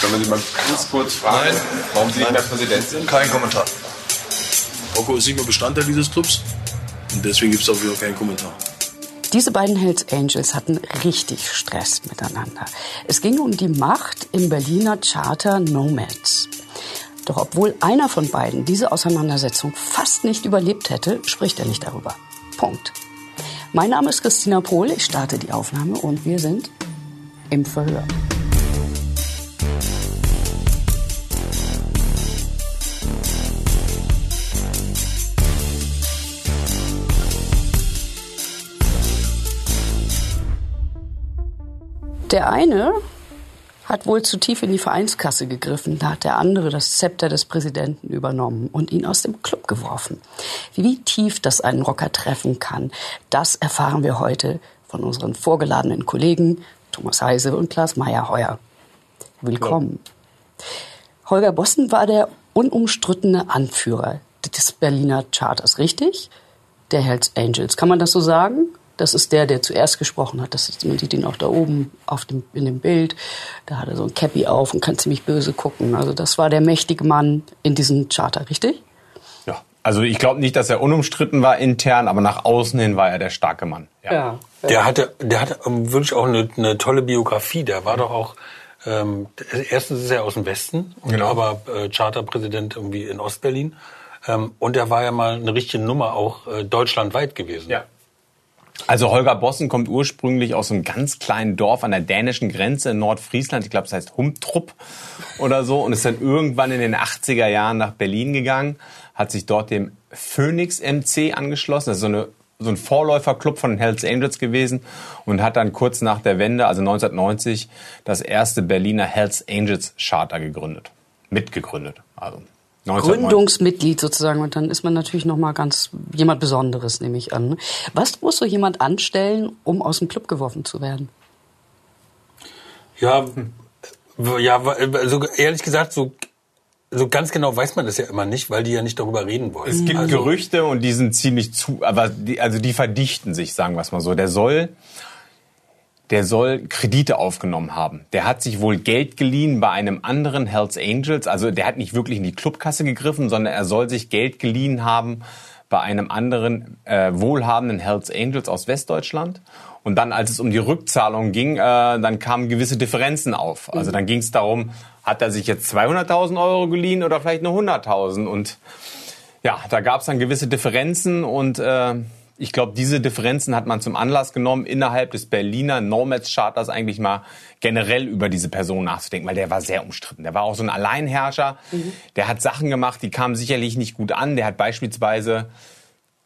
Können wir Sie mal ganz kurz fragen, Nein. warum Sie nicht mehr Präsident sind? Kein Kommentar. Rocco ist nicht mehr Bestandteil dieses Clubs und deswegen gibt es auch wieder keinen Kommentar. Diese beiden Hells Angels hatten richtig Stress miteinander. Es ging um die Macht im Berliner Charter Nomads. Doch obwohl einer von beiden diese Auseinandersetzung fast nicht überlebt hätte, spricht er nicht darüber. Punkt. Mein Name ist Christina Pohl, ich starte die Aufnahme und wir sind im Verhör. Der eine hat wohl zu tief in die Vereinskasse gegriffen. Da hat der andere das Zepter des Präsidenten übernommen und ihn aus dem Club geworfen. Wie tief das einen Rocker treffen kann, das erfahren wir heute von unseren vorgeladenen Kollegen Thomas Heise und Klaas Meyerheuer. Willkommen. Ja. Holger Bossen war der unumstrittene Anführer des Berliner Charters, richtig? Der Hells Angels. Kann man das so sagen? Das ist der, der zuerst gesprochen hat. Das ist, man sieht ihn auch da oben auf dem, in dem Bild. Da hat er so ein Cappy auf und kann ziemlich böse gucken. Also das war der mächtige Mann in diesem Charter, richtig? Ja, also ich glaube nicht, dass er unumstritten war intern, aber nach außen hin war er der starke Mann. Ja. ja. Der hatte, der hatte wirklich auch eine, eine tolle Biografie. Der war doch auch ähm, erstens ist er aus dem Westen, genau. aber äh, Charterpräsident irgendwie in Ostberlin. Ähm, und er war ja mal eine richtige Nummer auch äh, deutschlandweit gewesen. Ja. Also Holger Bossen kommt ursprünglich aus einem ganz kleinen Dorf an der dänischen Grenze in Nordfriesland. Ich glaube, es heißt Humtrup oder so. Und ist dann irgendwann in den 80er Jahren nach Berlin gegangen, hat sich dort dem Phoenix MC angeschlossen. Das ist so, eine, so ein Vorläuferclub von den Hells Angels gewesen und hat dann kurz nach der Wende, also 1990, das erste Berliner Hells Angels Charter gegründet. Mitgegründet. Also Gründungsmitglied sozusagen und dann ist man natürlich noch mal ganz jemand Besonderes, nehme ich an. Was muss so jemand anstellen, um aus dem Club geworfen zu werden? Ja, ja, also ehrlich gesagt, so so ganz genau weiß man das ja immer nicht, weil die ja nicht darüber reden wollen. Es gibt also, Gerüchte und die sind ziemlich zu, aber die, also die verdichten sich, sagen wir es mal so. Der soll der soll Kredite aufgenommen haben. Der hat sich wohl Geld geliehen bei einem anderen Hells Angels. Also der hat nicht wirklich in die Clubkasse gegriffen, sondern er soll sich Geld geliehen haben bei einem anderen äh, wohlhabenden Hells Angels aus Westdeutschland. Und dann, als es um die Rückzahlung ging, äh, dann kamen gewisse Differenzen auf. Also dann ging es darum, hat er sich jetzt 200.000 Euro geliehen oder vielleicht nur 100.000? Und ja, da gab es dann gewisse Differenzen und äh, ich glaube, diese Differenzen hat man zum Anlass genommen, innerhalb des Berliner Nomads-Charters eigentlich mal generell über diese Person nachzudenken, weil der war sehr umstritten. Der war auch so ein Alleinherrscher. Mhm. Der hat Sachen gemacht, die kamen sicherlich nicht gut an. Der hat beispielsweise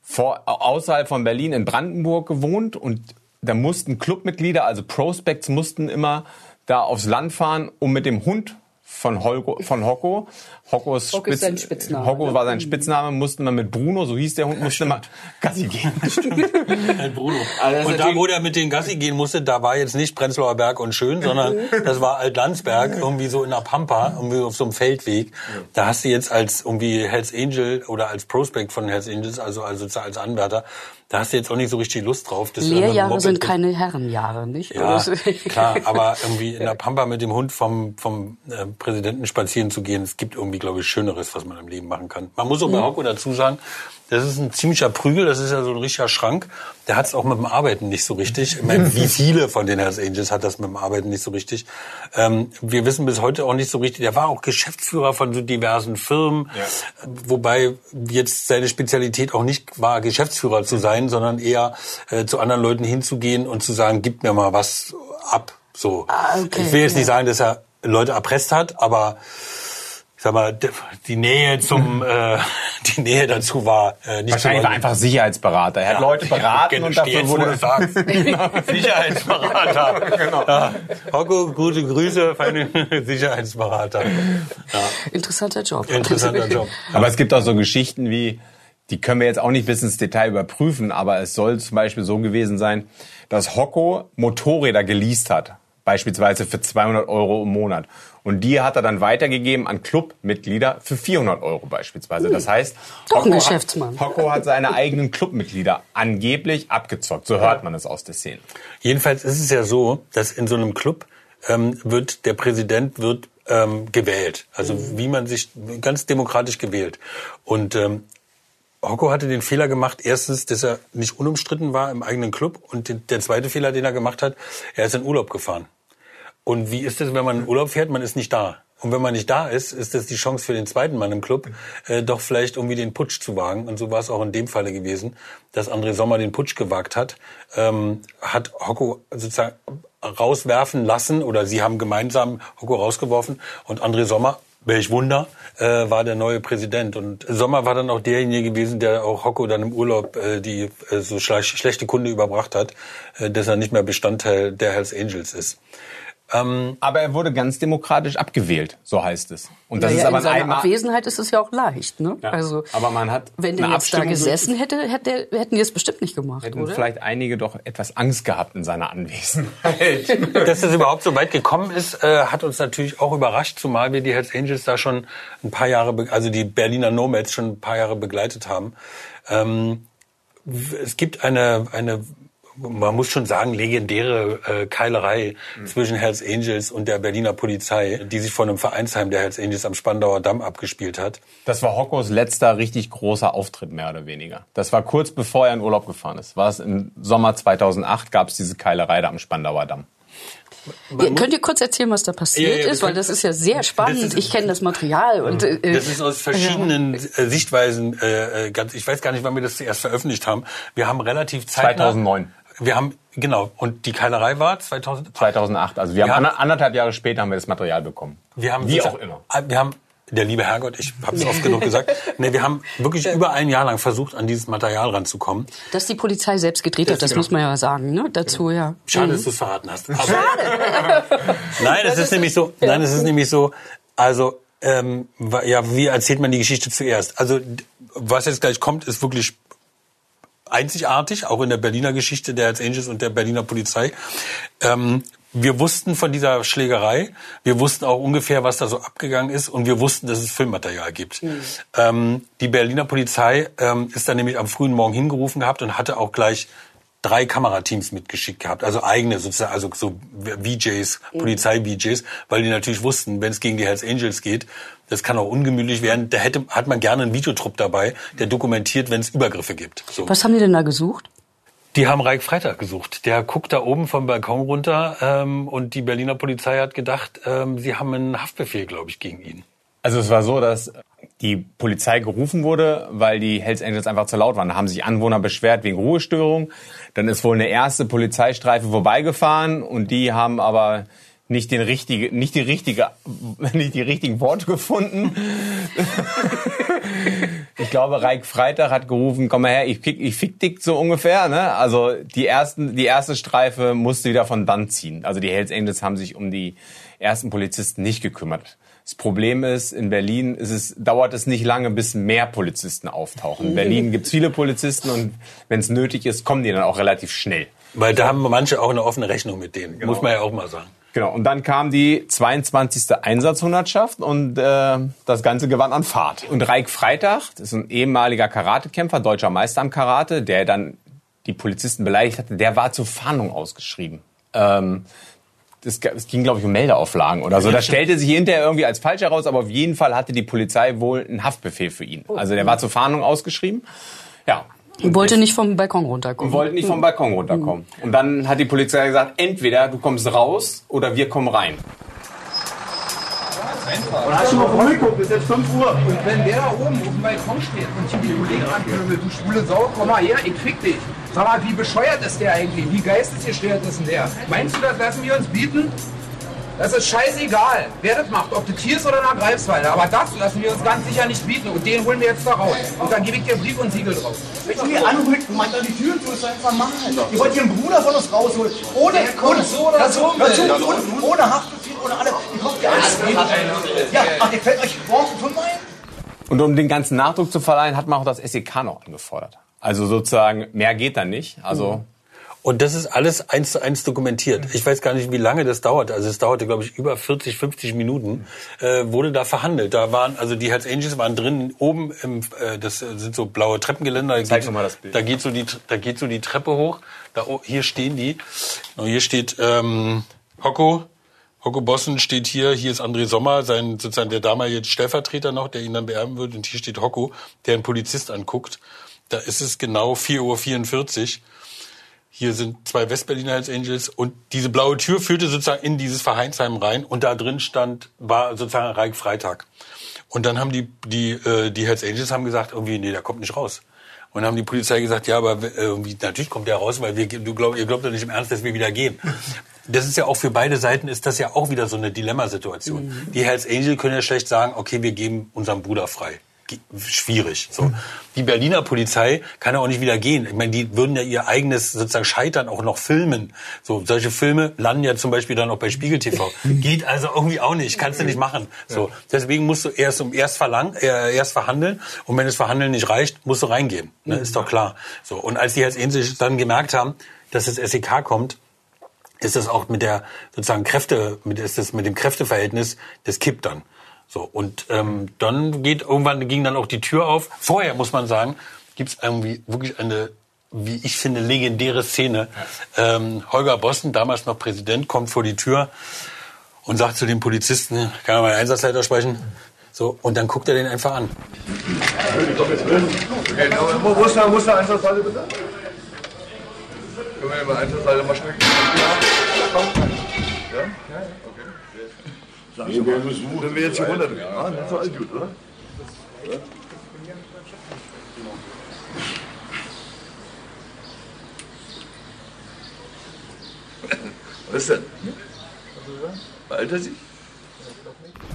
vor, außerhalb von Berlin in Brandenburg gewohnt und da mussten Clubmitglieder, also Prospects, mussten immer da aufs Land fahren, um mit dem Hund von, Holgo, von Hocko. Hockos Hocko Spitz, sein Spitzname. Hocko war sein Spitzname, mussten wir mit Bruno, so hieß der Hund, musste mal Gassi gehen. Bruno. Also und da, wo der mit den Gassi gehen musste, da war jetzt nicht Prenzlauer Berg und schön, sondern das war Altlandsberg, irgendwie so in der Pampa, irgendwie auf so einem Feldweg. Da hast du jetzt als irgendwie Hells Angel oder als Prospect von Hells Angels, also, also als Anwärter, da hast du jetzt auch nicht so richtig Lust drauf. Lehrjahre sind keine Herrenjahre, nicht? Ja, klar, aber irgendwie in der Pampa mit dem Hund vom, vom äh, Präsidenten spazieren zu gehen, es gibt irgendwie, glaube ich, Schöneres, was man im Leben machen kann. Man muss auch bei Hocko dazu sagen, das ist ein ziemlicher Prügel, das ist ja so ein richtiger Schrank. Der hat es auch mit dem Arbeiten nicht so richtig. Ich meine, wie viele von den Hells Angels hat das mit dem Arbeiten nicht so richtig? Ähm, wir wissen bis heute auch nicht so richtig. Der war auch Geschäftsführer von so diversen Firmen, ja. wobei jetzt seine Spezialität auch nicht war, Geschäftsführer zu sein, sondern eher äh, zu anderen Leuten hinzugehen und zu sagen, gib mir mal was ab. So. Ah, okay, ich will jetzt ja. nicht sagen, dass er Leute erpresst hat, aber sag mal, die Nähe zum, äh, die Nähe dazu war äh, nicht Wahrscheinlich war einfach Sicherheitsberater. Er hat ja, Leute beraten ja, und dafür wurde du sagst. Sicherheitsberater. genau. Ja. Hocko, gute Grüße, feine Sicherheitsberater. Ja. Interessanter Job. Interessanter Job. Aber es gibt auch so Geschichten wie, die können wir jetzt auch nicht bis ins Detail überprüfen, aber es soll zum Beispiel so gewesen sein, dass Hocko Motorräder geleast hat beispielsweise für 200 Euro im Monat. Und die hat er dann weitergegeben an Clubmitglieder für 400 Euro beispielsweise. Das heißt, Doch Hocko, Geschäftsmann. Hat, Hocko hat seine eigenen Clubmitglieder angeblich abgezockt. So hört man es aus der Szene. Jedenfalls ist es ja so, dass in so einem Club ähm, wird der Präsident wird ähm, gewählt. Also wie man sich ganz demokratisch gewählt. Und ähm, Hocko hatte den Fehler gemacht, erstens, dass er nicht unumstritten war im eigenen Club und den, der zweite Fehler, den er gemacht hat, er ist in Urlaub gefahren. Und wie ist es, wenn man in Urlaub fährt, man ist nicht da. Und wenn man nicht da ist, ist das die Chance für den zweiten Mann im Club, äh, doch vielleicht irgendwie den Putsch zu wagen. Und so war es auch in dem Falle gewesen, dass André Sommer den Putsch gewagt hat, ähm, hat Hocko sozusagen rauswerfen lassen oder sie haben gemeinsam Hocko rausgeworfen und André Sommer welch Wunder, äh, war der neue Präsident. Und Sommer war dann auch derjenige gewesen, der auch Hocko dann im Urlaub äh, die äh, so schle schlechte Kunde überbracht hat, äh, dass er nicht mehr Bestandteil der Hells Angels ist. Ähm, aber er wurde ganz demokratisch abgewählt, so heißt es. Und das ja, ist aber in seiner Abwesenheit ist es ja auch leicht, ne? Ja, also aber man hat wenn der jetzt da gesessen hätte, hätte hätten die es bestimmt nicht gemacht, hätten oder? vielleicht einige doch etwas Angst gehabt in seiner Anwesenheit. Dass das überhaupt so weit gekommen ist, äh, hat uns natürlich auch überrascht, zumal wir die Hells Angels da schon ein paar Jahre, also die Berliner Nomads schon ein paar Jahre begleitet haben. Ähm, es gibt eine eine man muss schon sagen, legendäre äh, Keilerei mhm. zwischen Hells Angels und der Berliner Polizei, die sich von einem Vereinsheim der Hells Angels am Spandauer Damm abgespielt hat. Das war Hockos letzter richtig großer Auftritt, mehr oder weniger. Das war kurz bevor er in Urlaub gefahren ist. War es im Sommer 2008, gab es diese Keilerei da am Spandauer Damm. Ja, könnt ihr kurz erzählen, was da passiert ja, ja, ist, weil das ist ja sehr spannend. Ist, ich kenne das Material und äh, das ist aus verschiedenen äh, Sichtweisen. Äh, ganz, ich weiß gar nicht, wann wir das zuerst veröffentlicht haben. Wir haben relativ zeitnah 2009. Wir haben, genau, und die Keilerei war 2000? 2008. Also wir, wir haben, anderthalb Jahre später haben wir das Material bekommen. Wir haben Wie auch immer. Ah, wir haben, der liebe Herrgott, ich habe es oft genug gesagt, nee, wir haben wirklich über ein Jahr lang versucht, an dieses Material ranzukommen. Dass die Polizei selbst gedreht das hat, das genau. muss man ja sagen, ne? Dazu, ja. Schade, mhm. dass du es verraten hast. Aber Schade! nein, es ist nämlich so, nein, es ist nämlich so, also, ähm, ja, wie erzählt man die Geschichte zuerst? Also, was jetzt gleich kommt, ist wirklich einzigartig, auch in der Berliner Geschichte der Hells Angels und der Berliner Polizei. Ähm, wir wussten von dieser Schlägerei, wir wussten auch ungefähr, was da so abgegangen ist und wir wussten, dass es Filmmaterial gibt. Mhm. Ähm, die Berliner Polizei ähm, ist dann nämlich am frühen Morgen hingerufen gehabt und hatte auch gleich drei Kamerateams mitgeschickt gehabt, also eigene sozusagen, also so VJs, mhm. Polizei-VJs, weil die natürlich wussten, wenn es gegen die Hells Angels geht, das kann auch ungemütlich werden. Da hätte, hat man gerne einen Videotrupp dabei, der dokumentiert, wenn es Übergriffe gibt. So. Was haben die denn da gesucht? Die haben Reik Freitag gesucht. Der guckt da oben vom Balkon runter ähm, und die Berliner Polizei hat gedacht, ähm, sie haben einen Haftbefehl, glaube ich, gegen ihn. Also es war so, dass die Polizei gerufen wurde, weil die Hells Angels einfach zu laut waren. Da haben sich Anwohner beschwert wegen Ruhestörung. Dann ist wohl eine erste Polizeistreife vorbeigefahren und die haben aber nicht den richtige, nicht die richtige, nicht die richtigen Worte gefunden. ich glaube, Reik Freitag hat gerufen, komm mal her, ich, fick, ich fick dich so ungefähr. Ne? Also die ersten, die erste Streife musste wieder von dann ziehen. Also die Hells Angels haben sich um die ersten Polizisten nicht gekümmert. Das Problem ist, in Berlin ist es, dauert es nicht lange, bis mehr Polizisten auftauchen. In Berlin gibt es viele Polizisten und wenn es nötig ist, kommen die dann auch relativ schnell. Weil da haben manche auch eine offene Rechnung mit denen, genau. muss man ja auch mal sagen. Genau, und dann kam die 22. Einsatzhundertschaft und äh, das Ganze gewann an Fahrt. Und Reik Freitag, das ist ein ehemaliger Karatekämpfer, deutscher Meister am Karate, der dann die Polizisten beleidigt hatte, der war zur Fahndung ausgeschrieben. Ähm, es, es ging, glaube ich, um Meldeauflagen oder so. Das stellte sich hinterher irgendwie als falsch heraus, aber auf jeden Fall hatte die Polizei wohl einen Haftbefehl für ihn. Oh. Also der war zur Fahndung ausgeschrieben. Ja. Und wollte nicht vom Balkon runterkommen. Und wollte nicht vom Balkon runterkommen. Und dann hat die Polizei gesagt, entweder du kommst raus oder wir kommen rein. Und hast du mal rumgeguckt, ist jetzt 5 Uhr. Und wenn der da oben auf dem Balkon steht und hier die Kollegen anpöbelt, du schwule Sau, komm mal her, ich fick dich. Sag mal, wie bescheuert ist der eigentlich? Wie geistesgestört ist denn der? Meinst du, das lassen wir uns bieten? Das ist scheißegal, wer das macht, ob das hier ist oder nach Greifswalde. Aber das lassen wir uns ganz sicher nicht bieten. Und den holen wir jetzt da raus. Und dann gebe ich dir Brief und Siegel drauf. Wenn du hier anrückt meint, da die Tür zu, ist doch einfach machen. Ihr wollt hier einen Bruder von uns rausholen. Ohne, ohne, so oder so, dazu, ohne, ohne Haftbefehl, ohne alle. Ihr kommt hier alles. Ja, ach, ihr fällt euch morgen fünf ein? Und um den ganzen Nachdruck zu verleihen, hat man auch das SEK noch angefordert. Also sozusagen, mehr geht dann nicht. Also. Und das ist alles eins zu eins dokumentiert. Ich weiß gar nicht, wie lange das dauert. Also es dauerte, glaube ich, über 40, 50 Minuten, äh, wurde da verhandelt. Da waren, also die Hells Angels waren drin, oben im, äh, das sind so blaue Treppengeländer. Zeig geht, mal das Bild. Da geht so die, da geht so die Treppe hoch. Da, hier stehen die. Und hier steht ähm, Hocko, Hocko Bossen steht hier, hier ist André Sommer, sein sozusagen der damalige Stellvertreter noch, der ihn dann beerben wird. Und hier steht Hocko, der einen Polizist anguckt. Da ist es genau 4.44 Uhr. Hier sind zwei Westberliner Hells Angels und diese blaue Tür führte sozusagen in dieses Vereinsheim rein und da drin stand, war sozusagen Reich Freitag. Und dann haben die, die, äh, die Hells Angels haben gesagt, irgendwie, nee, der kommt nicht raus. Und dann haben die Polizei gesagt, ja, aber äh, irgendwie, natürlich kommt der raus, weil wir, du glaub, ihr glaubt doch nicht im Ernst, dass wir wieder gehen. Das ist ja auch für beide Seiten ist das ja auch wieder so eine Dilemmasituation. Mhm. Die Hells Angels können ja schlecht sagen, okay, wir geben unseren Bruder frei schwierig. So. Die Berliner Polizei kann ja auch nicht wieder gehen. Ich meine, die würden ja ihr eigenes sozusagen Scheitern auch noch filmen. So solche Filme landen ja zum Beispiel dann auch bei Spiegel TV. Geht also irgendwie auch nicht, kannst du nicht machen. So deswegen musst du erst um erst verlangen, äh, erst verhandeln und wenn das Verhandeln nicht reicht, musst du reingehen. Ne? Ist doch klar. So und als die jetzt ähnlich dann gemerkt haben, dass das SEK kommt, ist das auch mit der sozusagen Kräfte, mit ist das mit dem Kräfteverhältnis, das kippt dann. So, und ähm, dann geht irgendwann ging dann auch die Tür auf. Vorher muss man sagen, gibt es irgendwie wirklich eine, wie ich finde, legendäre Szene. Ähm, Holger Bossen, damals noch Präsident, kommt vor die Tür und sagt zu den Polizisten, kann man mal Einsatzleiter sprechen? So, und dann guckt er den einfach an. Wo ist der, wo ist der Einsatzleiter bitte? Können wir den Einsatzleiter mal schnell? Ja, komm. Ja? Ja. Sag ich mal, wenn wir jetzt hier runter ah, das ist doch alles gut, oder? Was ist denn? Beeilt sich?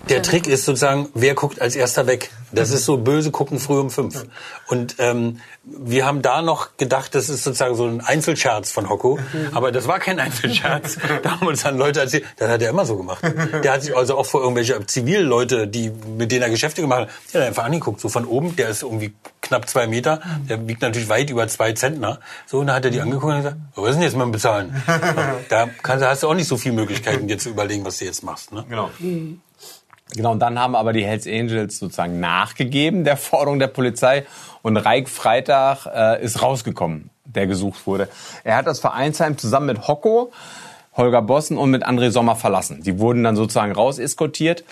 Der Trick ist sozusagen, wer guckt als erster weg? Das ist so böse gucken früh um fünf. Und ähm, wir haben da noch gedacht, das ist sozusagen so ein Einzelscherz von Hocko. Aber das war kein Einzelscherz. Da haben uns dann Leute erzählt, das hat er immer so gemacht. Der hat sich also auch vor irgendwelche Zivilleute, die, mit denen er Geschäfte gemacht hat, der hat einfach angeguckt. So von oben, der ist irgendwie knapp zwei Meter, der wiegt natürlich weit über zwei Zentner. So, und da hat er die angeguckt und gesagt, was ist denn jetzt mit dem Bezahlen? Da kannst, hast du auch nicht so viele Möglichkeiten, dir zu überlegen, was du jetzt machst. Ne? Genau. Genau, und dann haben aber die Hells Angels sozusagen nachgegeben der Forderung der Polizei und Reik Freitag äh, ist rausgekommen, der gesucht wurde. Er hat das Vereinsheim zusammen mit Hocko, Holger Bossen und mit André Sommer verlassen. Die wurden dann sozusagen rauseskortiert.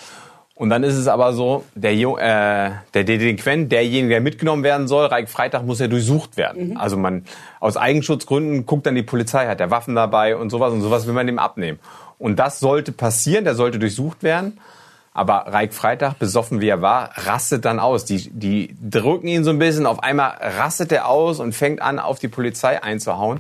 Und dann ist es aber so, der, äh, der Delinquent, derjenige, der mitgenommen werden soll, Reik Freitag muss ja durchsucht werden. Mhm. Also man aus Eigenschutzgründen guckt dann die Polizei, hat der Waffen dabei und sowas und sowas will man dem abnehmen. Und das sollte passieren, der sollte durchsucht werden. Aber Reik Freitag, besoffen wie er war, rastet dann aus. Die, die drücken ihn so ein bisschen. Auf einmal rastet er aus und fängt an, auf die Polizei einzuhauen.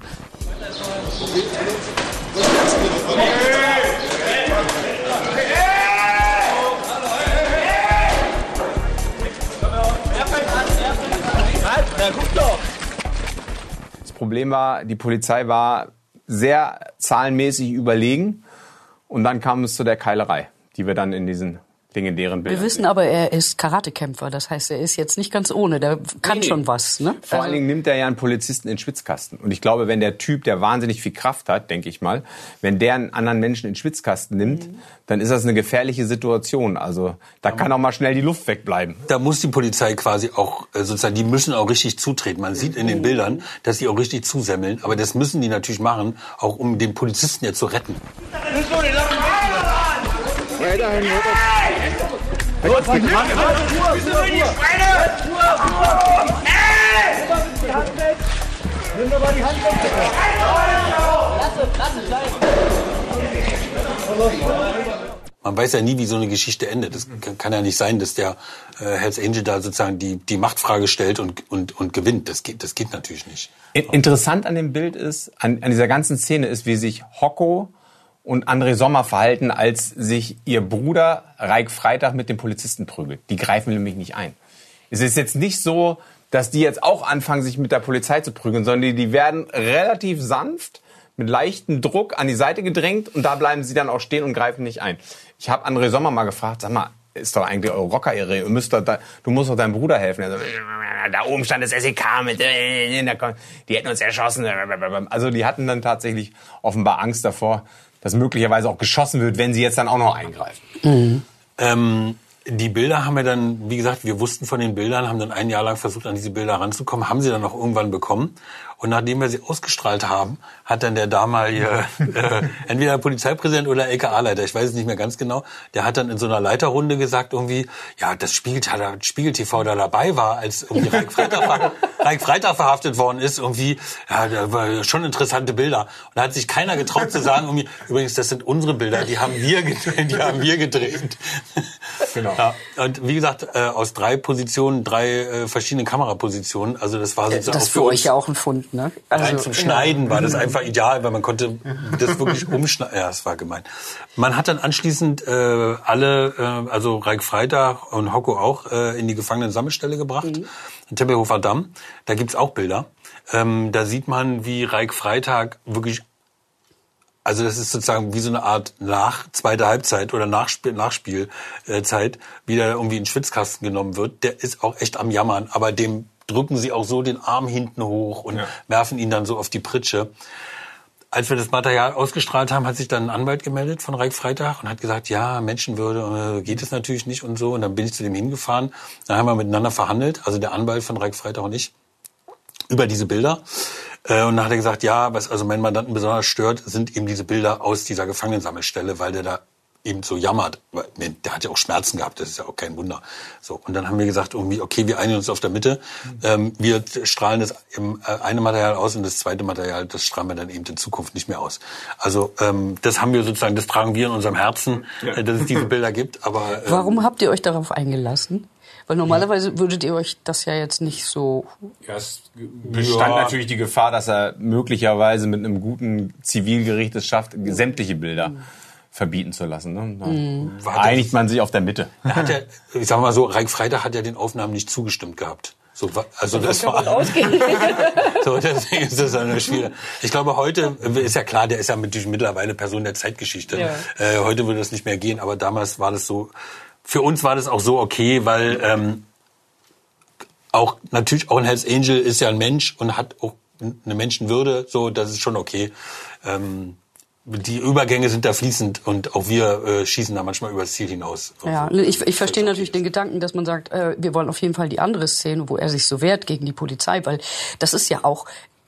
Das Problem war, die Polizei war sehr zahlenmäßig überlegen und dann kam es zu der Keilerei, die wir dann in diesen legendären Bildern. Wir wissen aber, er ist Karatekämpfer. Das heißt, er ist jetzt nicht ganz ohne. Der kann nee, schon was. Ne? Vor also allen Dingen nimmt er ja einen Polizisten in den Schwitzkasten. Und ich glaube, wenn der Typ, der wahnsinnig viel Kraft hat, denke ich mal, wenn der einen anderen Menschen in den Schwitzkasten nimmt, mhm. dann ist das eine gefährliche Situation. Also da kann auch mal schnell die Luft wegbleiben. Da muss die Polizei quasi auch äh, sozusagen, die müssen auch richtig zutreten. Man sieht in den Bildern, dass die auch richtig zusemmeln. Aber das müssen die natürlich machen, auch um den Polizisten ja zu retten. Weiterhin, Los, die Hand weg! Wir sind die Schweine! Nimm doch mal die Hand weg! Man weiß ja nie, wie so eine Geschichte endet. Es kann ja nicht sein, dass der äh, Hells Angel da sozusagen die, die Machtfrage stellt und, und, und gewinnt. Das geht, das geht natürlich nicht. Interessant an dem Bild ist, an, an dieser ganzen Szene ist, wie sich Hocko und André Sommer verhalten, als sich ihr Bruder Reik Freitag mit dem Polizisten prügelt. Die greifen nämlich nicht ein. Es ist jetzt nicht so, dass die jetzt auch anfangen, sich mit der Polizei zu prügeln, sondern die, werden relativ sanft mit leichtem Druck an die Seite gedrängt und da bleiben sie dann auch stehen und greifen nicht ein. Ich habe André Sommer mal gefragt, sag mal, ist doch eigentlich eure Rocker irre. Da, du musst doch deinem Bruder helfen. Also, da oben stand das SEK mit, die hätten uns erschossen. Also die hatten dann tatsächlich offenbar Angst davor, dass möglicherweise auch geschossen wird, wenn sie jetzt dann auch noch eingreifen. Mhm. Ähm, die Bilder haben wir dann, wie gesagt, wir wussten von den Bildern, haben dann ein Jahr lang versucht, an diese Bilder ranzukommen, haben sie dann auch irgendwann bekommen. Und nachdem wir sie ausgestrahlt haben, hat dann der damalige, äh, entweder Polizeipräsident oder LKA-Leiter, ich weiß es nicht mehr ganz genau, der hat dann in so einer Leiterrunde gesagt irgendwie, ja, das Spiegel, Spiegel TV da dabei war, als irgendwie Reich Freitag, Reich Freitag verhaftet worden ist, irgendwie, ja, da war schon interessante Bilder. Und da hat sich keiner getraut zu sagen, irgendwie, übrigens, das sind unsere Bilder, die haben wir gedreht, die haben wir gedreht. Genau. Ja, und wie gesagt, äh, aus drei Positionen, drei äh, verschiedene Kamerapositionen, also das war sozusagen Das für uns- euch ja auch ein Fund, ne? Rein zum Schneiden war das einfach ideal, weil man konnte das wirklich umschneiden. Ja, das war gemein. Man hat dann anschließend äh, alle, äh, also Reik Freitag und Hocko auch, äh, in die Gefangenen-Sammelstelle gebracht, in Tempelhofer Damm. Da gibt's auch Bilder. Ähm, da sieht man, wie Reik Freitag wirklich also das ist sozusagen wie so eine Art nach zweite Halbzeit oder Nachspiel, Nachspielzeit, wie der irgendwie in den Schwitzkasten genommen wird. Der ist auch echt am Jammern, aber dem drücken sie auch so den Arm hinten hoch und werfen ihn dann so auf die Pritsche. Als wir das Material ausgestrahlt haben, hat sich dann ein Anwalt gemeldet von Reich Freitag und hat gesagt, ja, Menschenwürde äh, geht es natürlich nicht und so. Und dann bin ich zu dem hingefahren. Dann haben wir miteinander verhandelt, also der Anwalt von Reich Freitag und ich über diese Bilder. Äh, Und dann hat er gesagt, ja, was also meinen Mandanten besonders stört, sind eben diese Bilder aus dieser Gefangenensammelstelle, weil der da eben so jammert. Der hat ja auch Schmerzen gehabt, das ist ja auch kein Wunder. So Und dann haben wir gesagt, irgendwie, okay, wir einigen uns auf der Mitte. Ähm, wir strahlen das im, äh, eine Material aus und das zweite Material, das strahlen wir dann eben in Zukunft nicht mehr aus. Also ähm, das haben wir sozusagen, das tragen wir in unserem Herzen, äh, dass es diese Bilder gibt. Aber äh, Warum habt ihr euch darauf eingelassen? Weil normalerweise würdet ihr euch das ja jetzt nicht so. Ja, es bestand Ja. natürlich die Gefahr, dass er möglicherweise mit einem guten Zivilgericht es schafft, sämtliche Bilder verbieten zu lassen. Ne? Das- einigt man sich auf der Mitte. Hat er, ich sag mal so, Reich Freitag hat ja den Aufnahmen nicht zugestimmt gehabt. So, also das war, so, deswegen ist das eine schwierige. Ich glaube, heute ist ja klar, der ist ja natürlich mittlerweile Person der Zeitgeschichte. Ja. Äh, heute würde das nicht mehr gehen, aber damals war das so, für uns war das auch so okay, weil ähm, auch natürlich auch ein Hells Angel ist ja ein Mensch und hat auch eine Menschenwürde, so das ist schon okay. Ähm, die Übergänge sind da fließend und auch wir äh, schießen da manchmal übers Ziel hinaus. Ja, ich, ich verstehe natürlich den Gedanken, dass man sagt, äh, wir wollen auf jeden Fall die andere Szene, wo er sich so wehrt gegen die Polizei, weil das ist ja auch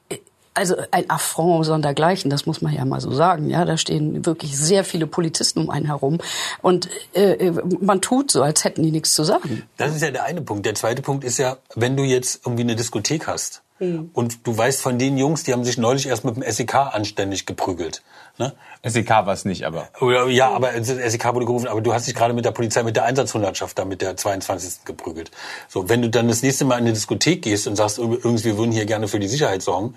äh, also ein Affront sondergleichen, das muss man ja mal so sagen. Ja, da stehen wirklich sehr viele Polizisten um einen herum und äh, äh, man tut so, als hätten die nichts zu sagen. Das ist ja der eine Punkt. Der zweite Punkt ist ja, wenn du jetzt irgendwie eine Diskothek hast Mhm. und du weißt von den Jungs, die haben sich neulich erst mit dem SEK anständig geprügelt. Ne? SEK war es nicht, aber Oder, ja, aber SEK wurde gerufen, aber du hast dich gerade mit der Polizei, mit der Einsatzhundertschaft da mit der 22. geprügelt. So, wenn du dann das nächste Mal in eine Diskothek gehst und sagst, übrigens, wir würden hier gerne für die Sicherheit sorgen,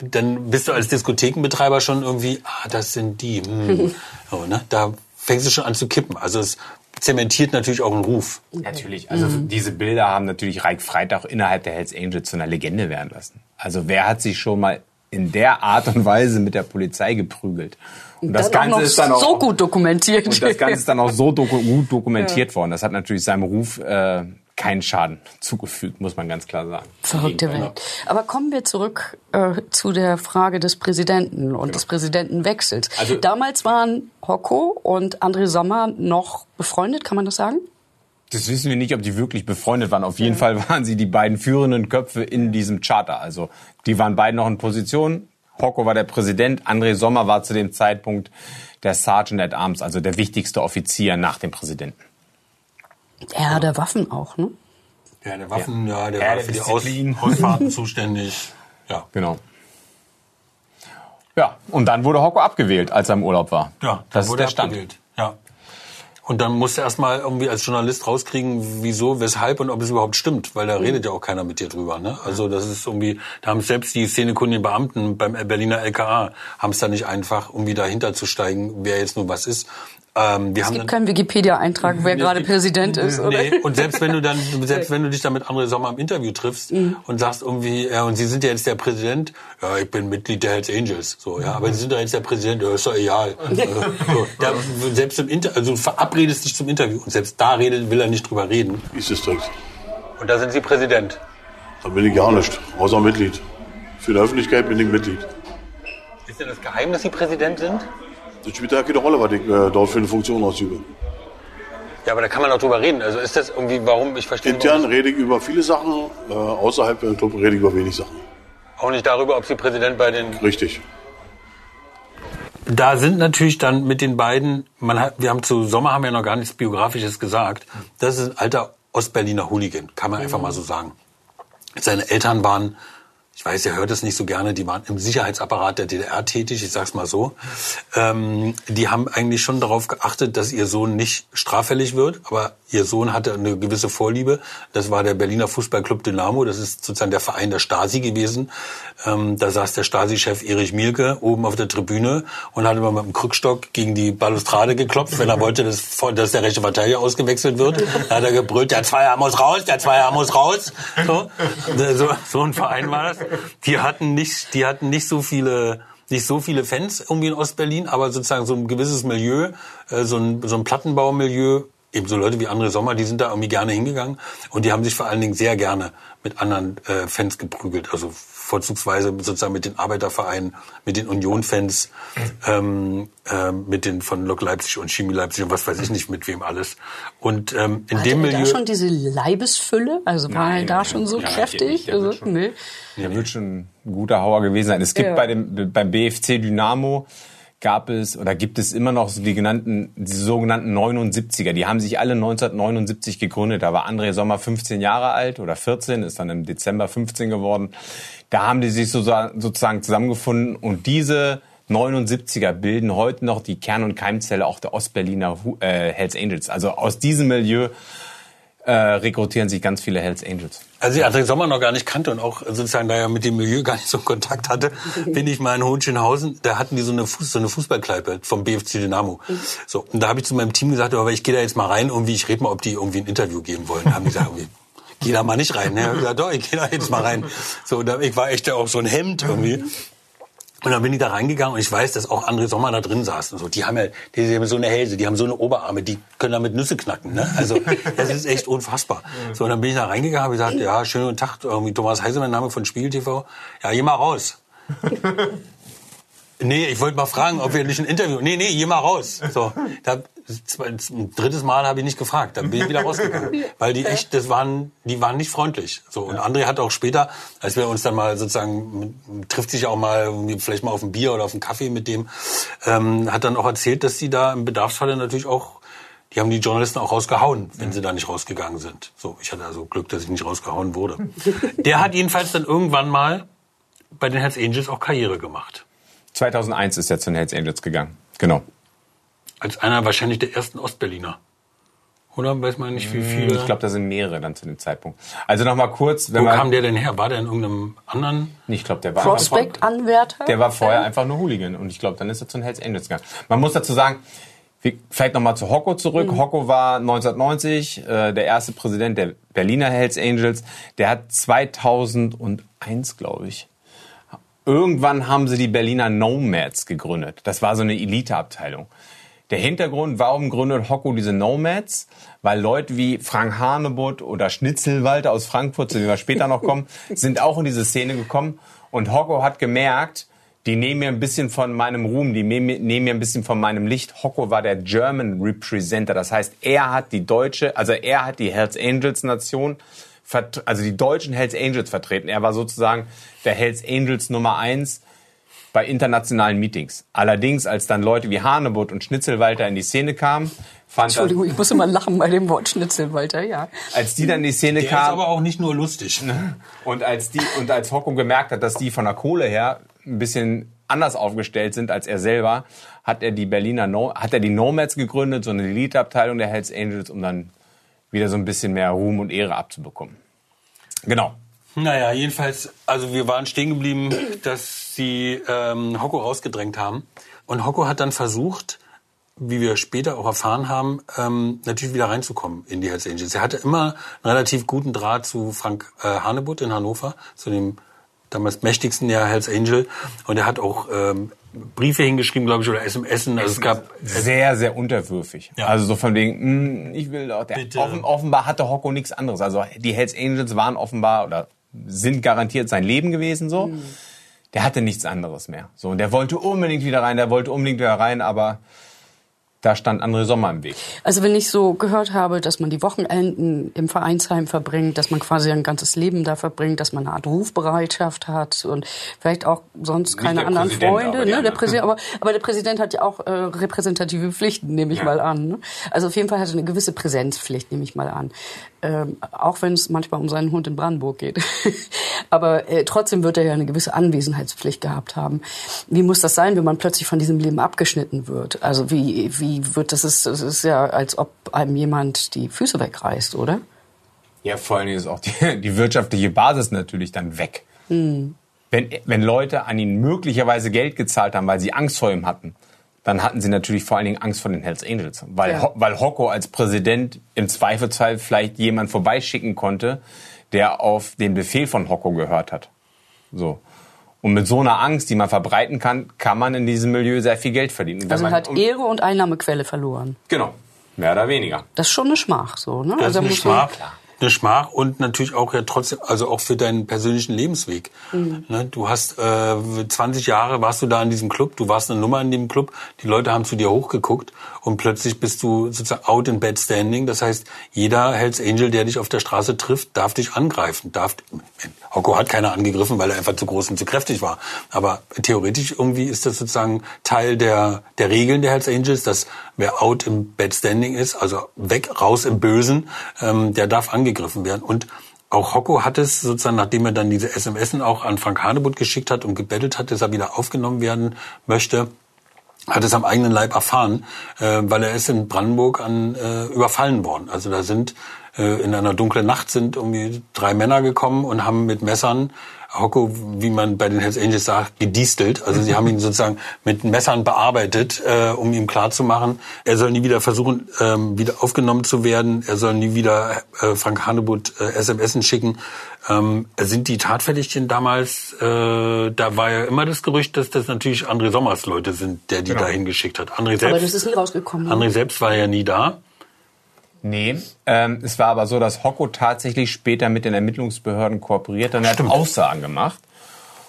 dann bist du als Diskothekenbetreiber schon irgendwie, ah, das sind die. Hm. So, ne? Da fängst du schon an zu kippen. Also es zementiert natürlich auch einen Ruf. Natürlich. Also diese Bilder haben natürlich Reich Freitag innerhalb der Hells Angels zu einer Legende werden lassen. Also wer hat sich schon mal in der Art und Weise mit der Polizei geprügelt? Und dann auch so gut dokumentiert. Und das Ganze ist dann auch so doku gut dokumentiert worden. Das hat natürlich seinem Ruf äh, keinen Schaden zugefügt, muss man ganz klar sagen. Verrückte Welt. Aber kommen wir zurück äh, zu der Frage des Präsidenten und des Präsidentenwechsels. Also- Damals waren Hocko und André Sommer noch befreundet, kann man das sagen? Das wissen wir nicht, ob die wirklich befreundet waren. Auf jeden Fall waren sie die beiden führenden Köpfe in diesem Charter. Also die waren beide noch in Position. Hocko war der Präsident, André Sommer war zu dem Zeitpunkt der Sergeant at Arms, also der wichtigste Offizier nach dem Präsidenten. Er hatte Waffen auch, ne? Ja, der Waffen, ja, der Ja, war der für die Disziplin. Ausfahrten zuständig. Ja. Genau. Ja, und dann wurde Hocko abgewählt, als er im Urlaub war. Ja, das ist wurde der Stand. abgewählt. Und dann musst du erstmal irgendwie als Journalist rauskriegen, wieso, weshalb und ob es überhaupt stimmt, weil da redet ja auch keiner mit dir drüber. Ne? Also das ist irgendwie, da haben selbst die szenekundigen Beamten beim Berliner LKA haben es da nicht einfach, irgendwie dahinter zu steigen, wer jetzt nur was ist. Ähm, Es haben gibt keinen Wikipedia-Eintrag, wer gerade Präsident ist, oder? Nee, und selbst wenn du dann, selbst wenn du dich dann mit André Sommer im Interview triffst Mhm. und sagst irgendwie, ja, und Sie sind ja jetzt der Präsident, ja, ich bin Mitglied der Hells Angels, so, ja, aber Sie sind doch jetzt der Präsident, ja, ist doch egal. Also, so, da, selbst im Inter, also du verabredest dich zum Interview und selbst da redet, will er nicht drüber reden. Ist das strikt? Und da sind Sie Präsident. Da bin ich gar nicht, außer Mitglied. Für die Öffentlichkeit bin ich Mitglied. Ist denn das geheim, dass Sie Präsident sind? Das spielt ja keine Rolle, was ich äh, dort für eine Funktion ausübe. Ja, aber da kann man auch drüber reden. Also ist das irgendwie, warum, ich verstehe Intern warum- rede ich über viele Sachen, äh, außerhalb der Club rede ich über wenig Sachen. Auch nicht darüber, ob sie Präsident bei den... Richtig. Da sind natürlich dann mit den beiden, man hat, wir haben zu Sommer haben wir noch gar nichts Biografisches gesagt. Das ist ein alter Ostberliner Hooligan, kann man einfach mal so sagen. Seine Eltern waren, ich weiß, er hört es nicht so gerne, die waren im Sicherheitsapparat der DDR tätig, ich sag's mal so. Ähm, die haben eigentlich schon darauf geachtet, dass ihr Sohn nicht straffällig wird, aber ihr Sohn hatte eine gewisse Vorliebe. Das war der Berliner Fußballclub Dynamo, das ist sozusagen der Verein der Stasi gewesen. Ähm, da saß der Stasi-Chef Erich Mielke oben auf der Tribüne und hat immer mit dem Krückstock gegen die Balustrade geklopft, wenn er wollte, dass, dass der rechte Verteidiger ausgewechselt wird. Da hat er gebrüllt, der Zweier muss raus, der Zweier muss raus. So, so, so ein Verein war das. Die hatten nicht, die hatten nicht so viele nicht so viele Fans irgendwie in Ostberlin, aber sozusagen so ein gewisses Milieu, äh, so ein, so ein Plattenbaumilieu, eben so Leute wie André Sommer, die sind da irgendwie gerne hingegangen und die haben sich vor allen Dingen sehr gerne mit anderen äh, Fans geprügelt. Also vorzugsweise sozusagen mit den Arbeitervereinen, mit den Union-Fans, ähm, äh, mit den von Lok Leipzig und Chemie Leipzig und was weiß ich nicht mit wem alles. Und ähm, in Hatte dem er da Milieu schon diese Leibesfülle? Also war er da schon so ja, kräftig? der wird Also, schon- nee. Der wird schon ein guter Hauer gewesen sein. Es gibt Ja. bei dem, beim BFC Dynamo gab es oder gibt es immer noch so die genannten, die sogenannten 79er. Die haben sich alle 1979 gegründet. Da war André Sommer 15 Jahre alt oder 14, ist dann im Dezember 15 geworden. Da haben die sich so, sozusagen zusammengefunden und diese 79er bilden heute noch die Kern- und Keimzelle auch der Ostberliner äh, Hells Angels. Also aus diesem Milieu äh, rekrutieren sich ganz viele Hells Angels. Also ich André Sommer noch gar nicht kannte und auch sozusagen da er mit dem Milieu gar nicht so Kontakt hatte, bin ich mal in Hohenschönhausen, da hatten die so eine, Fuß, so eine Fußballkleipe vom BFC Dynamo. So, und da habe ich zu meinem Team gesagt, aber ich gehe da jetzt mal rein, irgendwie, ich rede mal, ob die irgendwie ein Interview geben wollen. Da haben die gesagt, irgendwie, geh da mal nicht rein. Ne? Ich gesagt, doch, ich gehe da jetzt mal rein. So, da, ich war echt auch so ein Hemd irgendwie. Und dann bin ich da reingegangen und ich weiß, dass auch André Sommer da drin saß und so. Die haben ja, die haben so eine Hälse, die haben so eine Oberarme, die können damit Nüsse knacken. Ne? Also das ist echt unfassbar. So, und dann bin ich da reingegangen, habe gesagt, ja, schönen guten Tag, irgendwie Thomas Heise, mein Name von Spiegel TV. Ja, geh mal raus. Nee, ich wollte mal fragen, ob wir nicht ein Interview. Nee, nee, geh mal raus. So, da, ein drittes Mal habe ich nicht gefragt. Dann bin ich wieder rausgegangen, weil die echt, das waren, die waren nicht freundlich. So und André hat auch später, als wir uns dann mal sozusagen trifft sich auch mal vielleicht mal auf ein Bier oder auf einen Kaffee mit dem, ähm, hat dann auch erzählt, dass sie da im Bedarfsfalle natürlich auch die haben die Journalisten auch rausgehauen, wenn sie da nicht rausgegangen sind. So, ich hatte also Glück, dass ich nicht rausgehauen wurde. Der hat jedenfalls dann irgendwann mal bei den Hells Angels auch Karriere gemacht. 2001 ist er zu den Hells Angels gegangen. Genau. Als einer wahrscheinlich der ersten Ostberliner. Oder weiß man nicht, wie viele. Ich glaube, da sind mehrere dann zu dem Zeitpunkt. Also noch mal kurz, wenn Wo man kam der denn her? War der in irgendeinem anderen? Ich glaube, der war einfach Prospect-Anwärter? Der war vorher einfach nur Hooligan und ich glaube, dann ist er zu den Hells Angels gegangen. Man muss dazu sagen, wir- vielleicht nochmal zu Hocko zurück. Mhm. Hocko war 1990 äh, der erste Präsident der Berliner Hells Angels. Der hat 2001, glaube ich, irgendwann haben sie die Berliner Nomads gegründet. Das war so eine Eliteabteilung. Der Hintergrund, warum gründet Hocko diese Nomads? Weil Leute wie Frank Hanebutt oder Schnitzelwalter aus Frankfurt, zu dem wir später noch kommen, sind auch in diese Szene gekommen. Und Hocko hat gemerkt, die nehmen mir ein bisschen von meinem Ruhm, die nehmen mir ein bisschen von meinem Licht. Hocko war der German Representer. Das heißt, er hat die deutsche, also er hat die Hells Angels Nation, also die deutschen Hells Angels vertreten. Er war sozusagen der Hells Angels Nummer eins bei internationalen Meetings. Allerdings, als dann Leute wie Hanebutt und Schnitzelwalter in die Szene kamen, fand er, Entschuldigung, ich muss immer lachen bei dem Wort Schnitzel, Walter, ja. als die dann in die Szene Der ist kamen, aber auch nicht nur lustig. Ne? und als die und als Hocko gemerkt hat, dass die von der Kohle her ein bisschen anders aufgestellt sind als er selber, hat er die Berliner no hat er die Nomads gegründet, so eine Eliteabteilung der Hells Angels, um dann wieder so ein bisschen mehr Ruhm und Ehre abzubekommen. Genau. Naja, jedenfalls, also wir waren stehen geblieben, dass sie ähm, Hocko rausgedrängt haben. Und Hocko hat dann versucht, wie wir später auch erfahren haben, ähm, natürlich wieder reinzukommen in die Hells Angels. Er hatte immer einen relativ guten Draht zu Frank äh, Hanebutt in Hannover, zu dem damals mächtigsten der Hells Angel. Und er hat auch ähm, Briefe hingeschrieben, glaube ich, oder SMS. Also es gab sehr, sehr unterwürfig. Ja. Also so von wegen, hm, ich will doch. Der, Bitte. offen, offenbar hatte Hocko nichts anderes. Also die Hells Angels waren offenbar oder sind garantiert sein Leben gewesen so. Der hatte nichts anderes mehr. So und der wollte unbedingt wieder rein. Der wollte unbedingt wieder rein, aber da stand André Sommer im Weg. Also wenn ich so gehört habe, dass man die Wochenenden im Vereinsheim verbringt, dass man quasi ein ganzes Leben da verbringt, dass man eine Art Rufbereitschaft hat und vielleicht auch sonst keine der anderen Präsident, Freunde. aber ne? Der. Präsident, aber, aber der Präsident hat ja auch äh, repräsentative Pflichten, nehme ich mal an. Ne? Also auf jeden Fall hat er eine gewisse Präsenzpflicht, nehme ich mal an. Ähm, auch wenn es manchmal um seinen Hund in Brandenburg geht. aber äh, trotzdem wird er ja eine gewisse Anwesenheitspflicht gehabt haben. Wie muss das sein, wenn man plötzlich von diesem Leben abgeschnitten wird? Also wie, wie wird das? Ist, das ist ja, als ob einem jemand die Füße wegreißt, oder? Ja, vor allen Dingen ist auch die, die wirtschaftliche Basis natürlich dann weg. Hm. Wenn, wenn Leute an ihn möglicherweise Geld gezahlt haben, weil sie Angst vor ihm hatten, dann hatten sie natürlich vor allen Dingen Angst vor den Hells Angels. Weil, Ja. Ho- weil Hocko als Präsident im Zweifelsfall vielleicht jemand vorbeischicken konnte, der auf den Befehl von Hocko gehört hat. So. Und mit so einer Angst, die man verbreiten kann, kann man in diesem Milieu sehr viel Geld verdienen. Also man, hat Ehre und Einnahmequelle verloren. Genau. Mehr oder weniger. Das ist schon eine Schmach, so, ne? Das ist Also eine muss man- Schmach. Eine Schmach und natürlich auch ja trotzdem, also auch für deinen persönlichen Lebensweg. Mhm. Ne, du hast äh, 20 Jahre warst du da in diesem Club, du warst eine Nummer in dem Club, die Leute haben zu dir hochgeguckt und plötzlich bist du sozusagen out in bad standing. Das heißt, jeder Hells Angel, der dich auf der Straße trifft, darf dich angreifen. Darf, Hocko hat keiner angegriffen, weil er einfach zu groß und zu kräftig war. Aber theoretisch irgendwie ist das sozusagen Teil der, der Regeln der Hells Angels, dass wer out im bad standing ist, also weg, raus im Bösen, ähm, der darf angegriffen werden. Und auch Hocko hat es sozusagen, nachdem er dann diese SMS auch an Frank Hanebutt geschickt hat und gebettelt hat, dass er wieder aufgenommen werden möchte, hat es am eigenen Leib erfahren, äh, weil er ist in Brandenburg an äh, überfallen worden. Also da sind äh, in einer dunklen Nacht sind irgendwie drei Männer gekommen und haben mit Messern Hocko, wie man bei den Hells Angels sagt, gediestelt. Also sie haben ihn sozusagen mit Messern bearbeitet, äh, um ihm klarzumachen, er soll nie wieder versuchen, ähm, wieder aufgenommen zu werden. Er soll nie wieder äh, Frank Hanebutt äh, SMS schicken. Ähm, sind die Tatverdächtigen damals, äh, da war ja immer das Gerücht, dass das natürlich André Sommers Leute sind, der die Genau. dahin geschickt hat. André Aber das selbst, ist nie rausgekommen. ne? André selbst war ja nie da. Nee, ähm, es war aber so, dass Hocko tatsächlich später mit den Ermittlungsbehörden kooperiert und er hat Aussagen gemacht.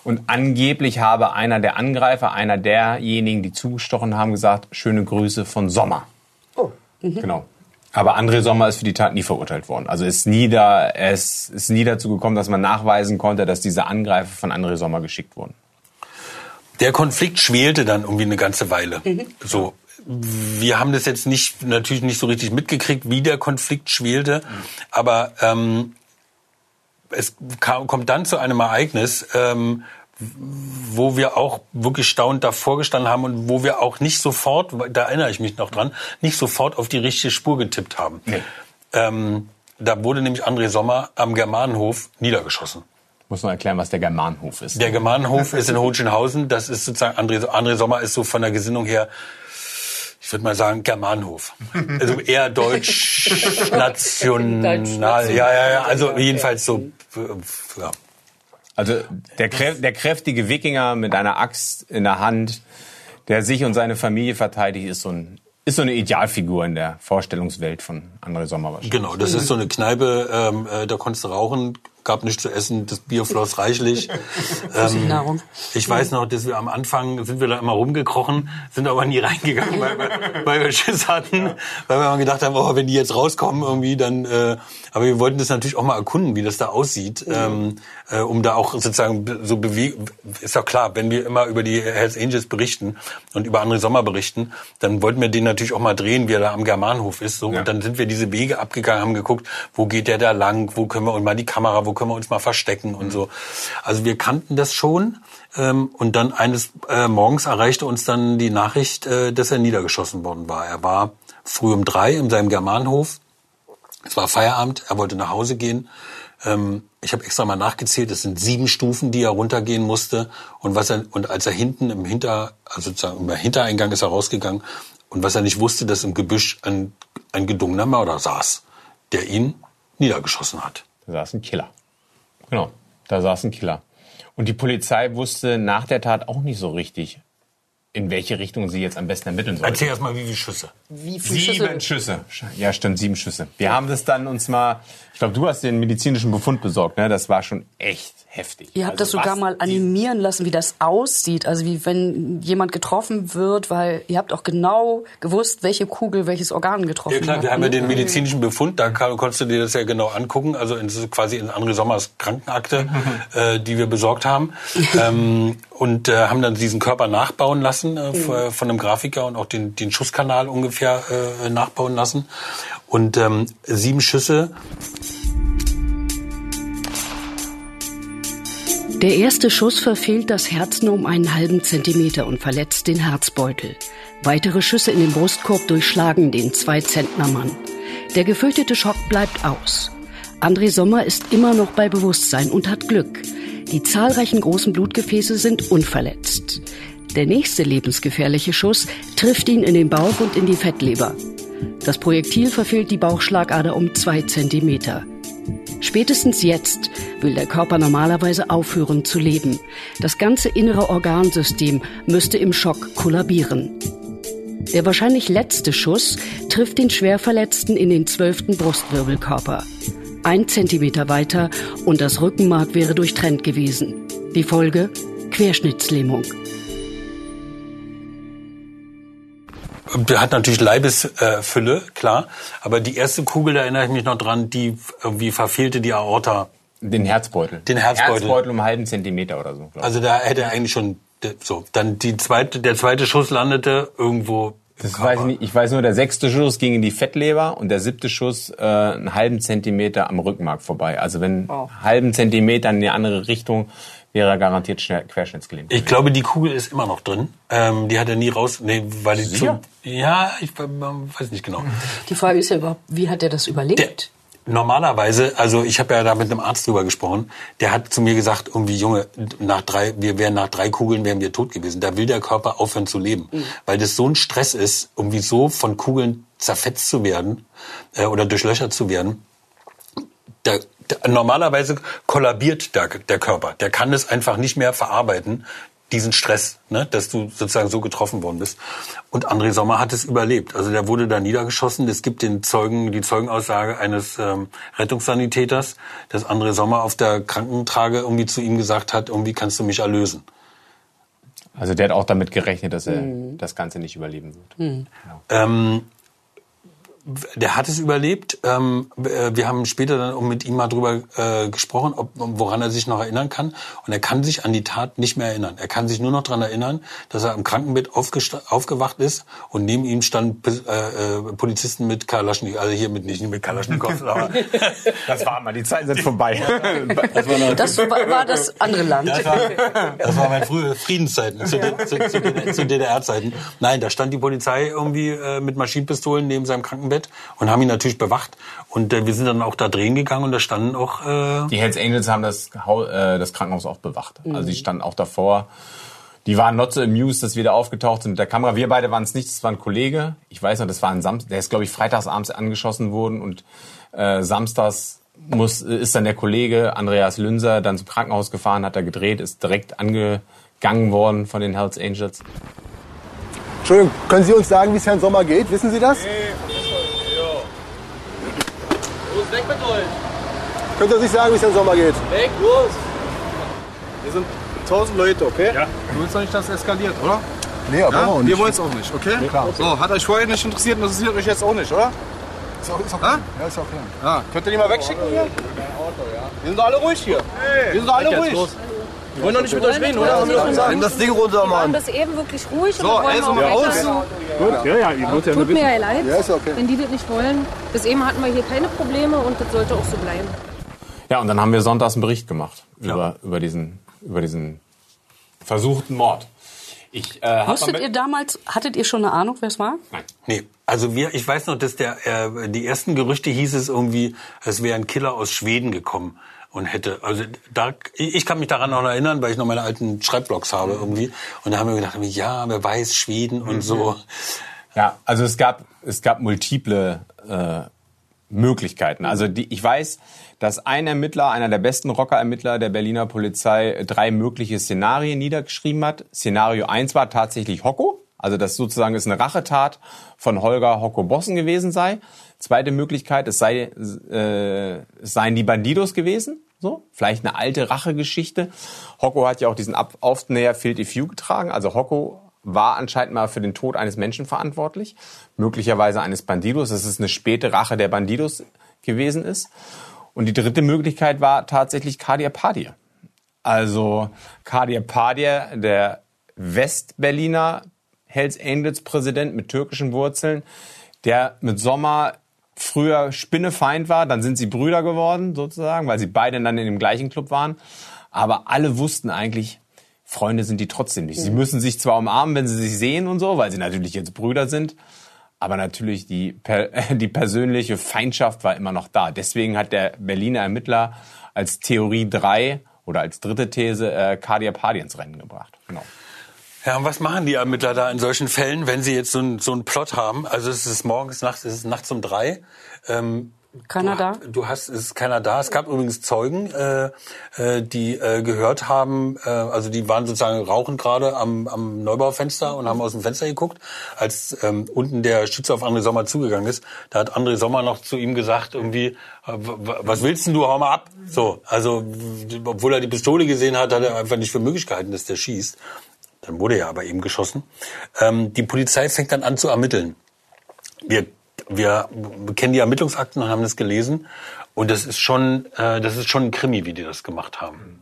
Und angeblich habe einer der Angreifer, einer derjenigen, die zugestochen haben, gesagt, schöne Grüße von Sommer. Oh. Genau. Aber André Sommer ist für die Tat nie verurteilt worden. Also ist nie da, es ist nie dazu gekommen, dass man nachweisen konnte, dass diese Angreifer von André Sommer geschickt wurden. Der Konflikt schwelte dann irgendwie eine ganze Weile. So. Wir haben das jetzt nicht, natürlich nicht so richtig mitgekriegt, wie der Konflikt schwelte, aber ähm, es kam, kommt dann zu einem Ereignis, ähm, wo wir auch wirklich staunend davor gestanden haben und wo wir auch nicht sofort, da erinnere ich mich noch dran, nicht sofort auf die richtige Spur getippt haben. Nee. Ähm, da wurde nämlich André Sommer am Germanenhof niedergeschossen. Ich muss noch erklären, was der Germanhof ist. Der Germanenhof ist in Hohenschönhausen. Das ist sozusagen, André, André Sommer ist so von der Gesinnung her, ich würde mal sagen, Germanenhof. Also eher deutsch, national. Ja, ja, ja. Also jedenfalls so, äh, ja. Also der, krä- der kräftige Wikinger mit einer Axt in der Hand, der sich und seine Familie verteidigt, ist so, ein, ist so eine Idealfigur in der Vorstellungswelt von André Sommer wahrscheinlich. Genau, das ist so eine Kneipe, ähm, äh, da konntest du rauchen, gab nichts zu essen, das Bier floss reichlich. Ähm, Nahrung. ich weiß noch, dass wir am Anfang sind wir da immer rumgekrochen, sind aber nie reingegangen, weil wir, weil wir Schiss hatten, weil wir immer gedacht haben, oh, wenn die jetzt rauskommen irgendwie, dann. Äh, aber wir wollten das natürlich auch mal erkunden, wie das da aussieht, ähm, äh, um da auch sozusagen so bewegen. Ist doch klar, wenn wir immer über die Hells Angels berichten und über andere Sommer berichten, dann wollten wir den natürlich auch mal drehen, wie er da am Germanhof ist. So Ja. und dann sind wir diese Wege abgegangen, haben geguckt, wo geht der da lang, wo können wir und mal die Kamera, wo können wir uns mal verstecken und so. Also wir kannten das schon. Ähm, und dann eines äh, Morgens erreichte uns dann die Nachricht, äh, dass er niedergeschossen worden war. Er war früh um drei in seinem Germanhof. Es war Feierabend, er wollte nach Hause gehen. Ähm, ich habe extra mal nachgezählt, es sind sieben Stufen, die er runtergehen musste. Und was er und als er hinten im Hinter, also sozusagen im Hintereingang ist er rausgegangen. Und was er nicht wusste, dass im Gebüsch ein, ein gedungener Mörder saß, der ihn niedergeschossen hat. Da saß ein Killer. Genau, da saß ein Killer. Und die Polizei wusste nach der Tat auch nicht so richtig, in welche Richtung sie jetzt am besten ermitteln sollte. Erzähl erst mal, wie viele Schüsse. Wie viele Sieben Schüsse? Schüsse. Ja, stimmt, sieben Schüsse. Wir haben das dann uns mal, ich glaube, du hast den medizinischen Befund besorgt, ne? Das war schon echt heftig. Ihr habt Also das sogar mal animieren lassen, wie das aussieht. Also wie wenn jemand getroffen wird, weil ihr habt auch genau gewusst, welche Kugel welches Organ getroffen Ja klar, hat. wir haben ja ne? den medizinischen Befund, da konntest du dir das ja genau angucken, also in, quasi in André Sommers Krankenakte, äh, die wir besorgt haben. ähm, und äh, haben dann diesen Körper nachbauen lassen äh, von, von einem Grafiker und auch den, den Schusskanal ungefähr äh, nachbauen lassen. Und ähm, sieben Schüsse Der erste Schuss verfehlt das Herz nur um einen halben Zentimeter und verletzt den Herzbeutel. Weitere Schüsse in den Brustkorb durchschlagen den Zwei-Zentner-Mann. Der gefürchtete Schock bleibt aus. André Sommer ist immer noch bei Bewusstsein und hat Glück. Die zahlreichen großen Blutgefäße sind unverletzt. Der nächste lebensgefährliche Schuss trifft ihn in den Bauch und in die Fettleber. Das Projektil verfehlt die Bauchschlagader um zwei Zentimeter. Spätestens jetzt will der Körper normalerweise aufhören zu leben. Das ganze innere Organsystem müsste im Schock kollabieren. Der wahrscheinlich letzte Schuss trifft den Schwerverletzten in den zwölften Brustwirbelkörper. Ein Zentimeter weiter und das Rückenmark wäre durchtrennt gewesen. Die Folge? Querschnittslähmung. Hat natürlich Leibesfülle, klar. Aber die erste Kugel, da erinnere ich mich noch dran, die irgendwie verfehlte die Aorta. Den Herzbeutel. Den Herzbeutel. Herzbeutel um einen halben Zentimeter oder so. Also da hätte er eigentlich schon so. Dann die zweite, der zweite Schuss landete irgendwo. Das weiß ich, nicht. ich weiß nur, der sechste Schuss ging in die Fettleber und der siebte Schuss äh, einen halben Zentimeter am Rückenmark vorbei. Also wenn Oh. einen halben Zentimeter in die andere Richtung, wäre er garantiert schnell querschnittsgelähmt. Ich glaube, die Kugel ist immer noch drin. Ähm, die hat er nie raus. Nee, weil die zu. Ja, ich äh, weiß nicht genau. Die Frage ist ja überhaupt, wie hat er das überlebt? Normalerweise, also ich habe ja da mit einem Arzt drüber gesprochen, der hat zu mir gesagt, irgendwie Junge, nach drei, wir wären nach drei Kugeln wären wir tot gewesen. Da will der Körper aufhören zu leben, weil das so ein Stress ist, irgendwie so von Kugeln zerfetzt zu werden äh, oder durchlöchert zu werden. Da, normalerweise kollabiert der, der Körper. Der kann es einfach nicht mehr verarbeiten, diesen Stress, ne, dass du sozusagen so getroffen worden bist. Und André Sommer hat es überlebt. Also der wurde da niedergeschossen. Es gibt den Zeugen, die Zeugenaussage eines ähm, Rettungssanitäters, dass André Sommer auf der Krankentrage irgendwie zu ihm gesagt hat, irgendwie kannst du mich erlösen. Also der hat auch damit gerechnet, dass er das Ganze nicht überleben wird. Ähm, der hat es überlebt. Ähm, äh, wir haben später dann auch mit ihm mal drüber äh, gesprochen, ob, woran er sich noch erinnern kann. Und er kann sich an die Tat nicht mehr erinnern. Er kann sich nur noch daran erinnern, dass er im Krankenbett aufgewacht ist und neben ihm standen äh, äh, Polizisten mit Kalaschnikow, also hier mit nicht mit Kalaschnikow, aber Das war mal, die Zeiten sind vorbei. das war, Das war, das andere Land. das war, das war meine frühe Friedenszeiten, zu, D- zu, zu, zu DDR-Zeiten. Nein, da stand die Polizei irgendwie äh, mit Maschinenpistolen neben seinem Krankenbett und haben ihn natürlich bewacht. Und äh, wir sind dann auch da drehen gegangen und da standen auch... Äh, Die Hells Angels haben das, äh, das Krankenhaus auch bewacht. Also die standen auch davor. Die waren not so amused, dass wir da aufgetaucht sind mit der Kamera. Wir beide waren es nicht, das war ein Kollege. Ich weiß noch, das war ein Samstag, der ist, glaube ich, freitagsabends angeschossen worden und äh, samstags muss, ist dann der Kollege Andreas Lünser dann zum Krankenhaus gefahren, hat da gedreht, ist direkt angegangen worden von den Hells Angels. Entschuldigung, können Sie uns sagen, wie es Herrn Sommer geht? Wissen Sie das? Los, Können Sie uns nicht sagen, wie es Herrn Sommer geht? Weg, los! Wir sind 1000 Leute, okay? Ja. Du willst doch nicht, dass es eskaliert, oder? Nee, aber Ja? auch Wir nicht. wollen es auch nicht, okay? Nee, klar. So, hat euch vorher nicht interessiert, interessiert euch jetzt auch nicht, oder? Ist auch, ist auch klar. Ja, ist auch klar. Ja, könnt ihr die mal wegschicken hier? Wir sind doch alle ruhig hier. Wir sind doch alle ruhig. Wir wollen doch nicht mit euch reden, oder? Haben wir doch gesagt. Nimm das Ding runter, Wir waren Mann. bis eben wirklich ruhig So, und wollen also, auch wir aus. Gut, ja, ja, ihr wollt ja Tut mir ja leid, Ja, ist okay. wenn die das nicht wollen. Bis eben hatten wir hier keine Probleme und das sollte auch so bleiben. Ja, und dann haben wir sonntags einen Bericht gemacht über, über, diesen, über diesen versuchten Mord. Ich, äh, Wusstet ihr damals, hattet ihr schon eine Ahnung, wer es war? nee, also wir, ich weiß noch, dass der, äh, die ersten Gerüchte hieß es irgendwie, es wäre ein Killer aus Schweden gekommen und hätte, also da, ich kann mich daran noch erinnern, weil ich noch meine alten Schreibblogs habe irgendwie. Und da haben wir gedacht, ja, wer weiß, Schweden und so. Ja, also es gab, es gab multiple äh, Möglichkeiten. Also die, ich weiß, dass ein Ermittler, einer der besten Rocker-Ermittler der Berliner Polizei, drei mögliche Szenarien niedergeschrieben hat. Szenario 1 war tatsächlich Hocko, also das sozusagen ist eine Rachetat von Holger Hocko Bossen gewesen sei. Zweite Möglichkeit, es, sei, äh, es seien die Bandidos gewesen. So, vielleicht eine alte Rachegeschichte. Hocko hat ja auch diesen Up Aufnäher Field If You getragen. Also Hocko war anscheinend mal für den Tod eines Menschen verantwortlich, möglicherweise eines Bandidos. Das ist eine späte Rache der Bandidos gewesen ist. Und die dritte Möglichkeit war tatsächlich Kadir Padir. Also Kadir Padir, der Westberliner Hells Angels Präsident mit türkischen Wurzeln, der mit Sommer früher Spinnefeind war, dann sind sie Brüder geworden sozusagen, weil sie beide dann in dem gleichen Club waren. Aber alle wussten eigentlich, Freunde sind die trotzdem nicht. Sie müssen sich zwar umarmen, wenn sie sich sehen und so, weil sie natürlich jetzt Brüder sind, aber natürlich die, per, die persönliche Feindschaft war immer noch da. Deswegen hat der Berliner Ermittler als Theorie 3 oder als dritte These äh, Cardia Party ins Rennen gebracht. Genau. Ja, und was machen die Ermittler da in solchen Fällen, wenn sie jetzt so, ein, so einen Plot haben? Also es ist morgens, nachts, es ist nachts um drei. Ähm, Keiner da? Du hast, es ist keiner da. Es gab übrigens Zeugen, äh, äh, die äh, gehört haben, äh, also die waren sozusagen rauchend gerade am, am Neubaufenster und haben aus dem Fenster geguckt, als ähm, unten der Schütze auf André Sommer zugegangen ist. Da hat André Sommer noch zu ihm gesagt, irgendwie, äh, was willst denn du, hau mal ab? So, also obwohl er die Pistole gesehen hat, hat er einfach nicht für möglich gehalten, dass der schießt. Dann wurde er aber eben geschossen. Ähm, die Polizei fängt dann an zu ermitteln. Wir, wir kennen die Ermittlungsakten und haben das gelesen. Und das ist schon, äh, das ist schon ein Krimi, wie die das gemacht haben.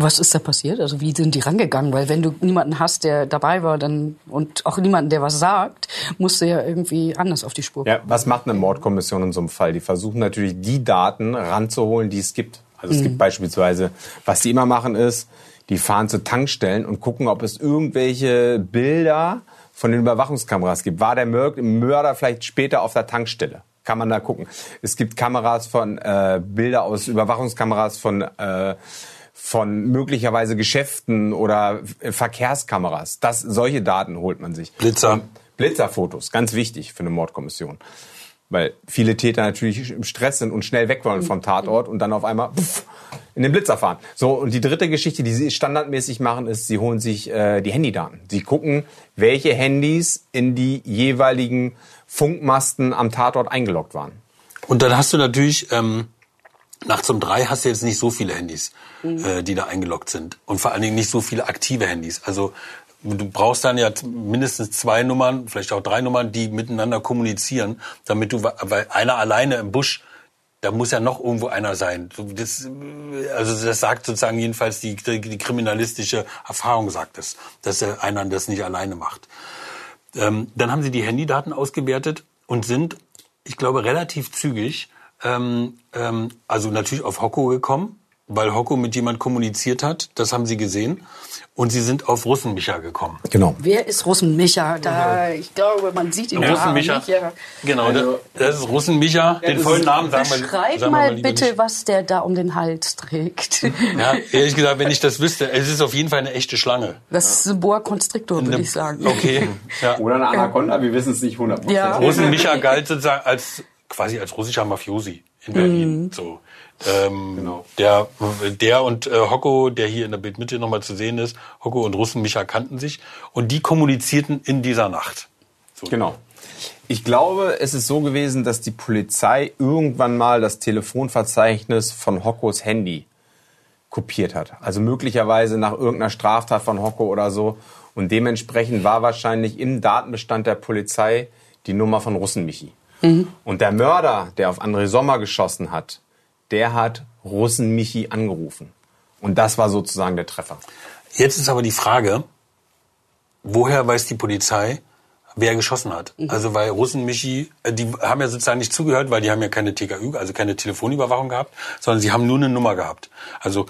Was ist da passiert? Also wie sind die rangegangen? Weil wenn du niemanden hast, der dabei war, dann und auch niemanden, der was sagt, musst du ja irgendwie anders auf die Spur. Ja, was macht eine Mordkommission in so einem Fall? Die versuchen natürlich die Daten ranzuholen, die es gibt. Also es Mhm. gibt beispielsweise, was die immer machen ist, die fahren zu Tankstellen und gucken, ob es irgendwelche Bilder von den Überwachungskameras gibt. War der Mör- Mörder vielleicht später auf der Tankstelle? Kann man da gucken. Es gibt Kameras von äh, Bilder aus Überwachungskameras von äh, von möglicherweise Geschäften oder äh, Verkehrskameras. Das, solche Daten holt man sich. Blitzer. Und Blitzerfotos, ganz wichtig für eine Mordkommission. Weil viele Täter natürlich im Stress sind und schnell weg wollen vom Tatort und dann auf einmal puff, in den Blitzer fahren. So, und die dritte Geschichte, die sie standardmäßig machen, ist, sie holen sich äh, die Handydaten. Sie gucken, welche Handys in die jeweiligen Funkmasten am Tatort eingeloggt waren. Und dann hast du natürlich, ähm, nachts um drei hast du jetzt nicht so viele Handys, Mhm. äh, die da eingeloggt sind. Und vor allen Dingen nicht so viele aktive Handys. Also du brauchst dann ja mindestens zwei Nummern, vielleicht auch drei Nummern, die miteinander kommunizieren, damit du, weil einer alleine im Busch, da muss ja noch irgendwo einer sein. Das, also das sagt sozusagen jedenfalls die, die kriminalistische Erfahrung sagt es, dass der einer das nicht alleine macht. Ähm, dann haben sie die Handydaten ausgewertet und sind, ich glaube, relativ zügig, ähm, ähm, also natürlich auf Hocko gekommen, weil Hocko mit jemand kommuniziert hat. Das haben sie gesehen. Und sie sind auf Russenmicha gekommen. Genau. Wer ist Russenmicha? Da, ich glaube, man sieht ihn Russenmicha. nicht. Ja. Genau, Also- das ist Russenmicha. Den vollen Namen sagen wir, wir mal lieber bitte, nicht. was der da um den Hals trägt. Ja, ehrlich gesagt, wenn ich das wüsste, es ist auf jeden Fall eine echte Schlange. Das ist ein Boa Constrictor, würde ich sagen. Okay. Ja. Oder eine Anaconda, wir wissen es nicht 100%. Ja. Russenmicha galt sozusagen als quasi als russischer Mafiosi in Berlin. Mhm. So. Ähm, Genau. Der, der und äh, Hocko, der hier in der Bildmitte nochmal zu sehen ist, Hocko und Russenmicha kannten sich und die kommunizierten in dieser Nacht. Genau. Ich glaube, es ist so gewesen, dass die Polizei irgendwann mal das Telefonverzeichnis von Hockos Handy kopiert hat. Also möglicherweise nach irgendeiner Straftat von Hocko oder so. Und dementsprechend war wahrscheinlich im Datenbestand der Polizei die Nummer von Russenmichi. Und der Mörder, der auf André Sommer geschossen hat, der hat Russenmichi angerufen. Und das war sozusagen der Treffer. Jetzt ist aber die Frage, woher weiß die Polizei, wer geschossen hat? Also weil Russenmichi, äh, die haben ja sozusagen nicht zugehört, weil die haben ja keine TKÜ, also keine Telefonüberwachung gehabt, sondern sie haben nur eine Nummer gehabt. Also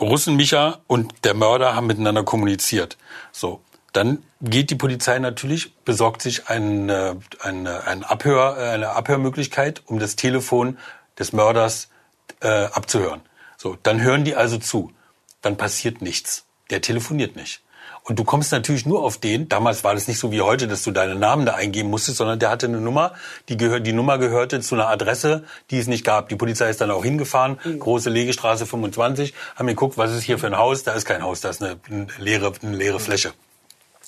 Russenmicha und der Mörder haben miteinander kommuniziert. So, dann geht die Polizei natürlich, besorgt sich eine, eine, eine, Abhör, äh, eine Abhörmöglichkeit, um das Telefon des Mörders äh, abzuhören. So, dann hören die also zu. Dann passiert nichts. Der telefoniert nicht. Und du kommst natürlich nur auf den, damals war das nicht so wie heute, dass du deinen Namen da eingeben musstest, sondern der hatte eine Nummer, die, gehört, die Nummer gehörte zu einer Adresse, die es nicht gab. Die Polizei ist dann auch hingefahren, große Legestraße 25, haben geguckt, was ist hier für ein Haus, da ist kein Haus, da ist eine, eine, leere, eine leere Fläche.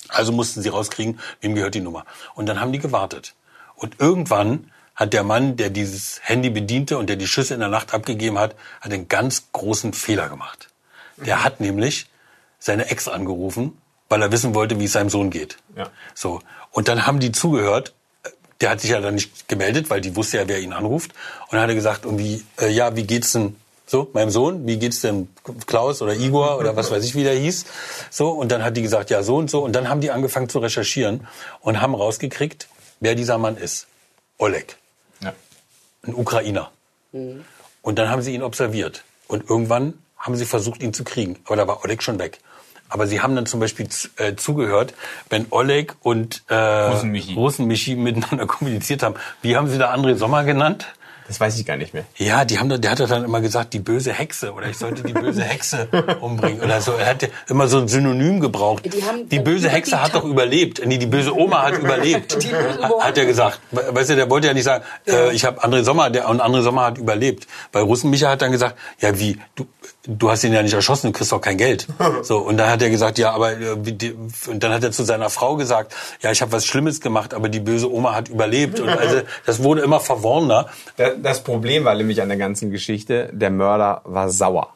Also mussten sie rauskriegen, wem gehört die Nummer. Und dann haben die gewartet. Und irgendwann hat der Mann, der dieses Handy bediente und der die Schüsse in der Nacht abgegeben hat, hat einen ganz großen Fehler gemacht. Der hat nämlich seine Ex angerufen, weil er wissen wollte, wie es seinem Sohn geht. Ja. So. Und dann haben die zugehört. Der hat sich ja dann nicht gemeldet, weil die wusste ja, wer ihn anruft. Und dann hat er gesagt, irgendwie, äh, ja, wie geht's denn so, meinem Sohn, wie geht's denn Klaus oder Igor oder was weiß ich, wie der hieß? So, und dann hat die gesagt, ja, so und so. Und dann haben die angefangen zu recherchieren und haben rausgekriegt, wer dieser Mann ist. Oleg. Ein Ukrainer. Mhm. Und dann haben sie ihn observiert. Und irgendwann haben sie versucht, ihn zu kriegen. Aber da war Oleg schon weg. Aber sie haben dann zum Beispiel äh, zugehört, wenn Oleg und äh, Russenmichi. Russenmichi miteinander kommuniziert haben. Wie haben sie da André Sommer genannt? Das weiß ich gar nicht mehr. Ja, die haben, da- der hat doch dann immer gesagt, die böse Hexe oder ich sollte die böse Hexe umbringen oder so. Er hat ja immer so ein Synonym gebraucht. Die haben- Die böse über Hexe die hat doch überlebt. Nee, die böse Oma hat überlebt. Die. Hat er gesagt. We- Weißt du, der wollte ja nicht sagen, äh, ich habe André Sommer, der und André Sommer hat überlebt. Weil Russenmicha hat dann gesagt, ja wie, du, du hast ihn ja nicht erschossen, du kriegst doch kein Geld. So und dann hat er gesagt, ja, aber äh, und dann hat er zu seiner Frau gesagt, ja, ich habe was Schlimmes gemacht, aber die böse Oma hat überlebt. Und also das wurde immer verworrener. Da- Das Problem war nämlich an der ganzen Geschichte, der Mörder war sauer.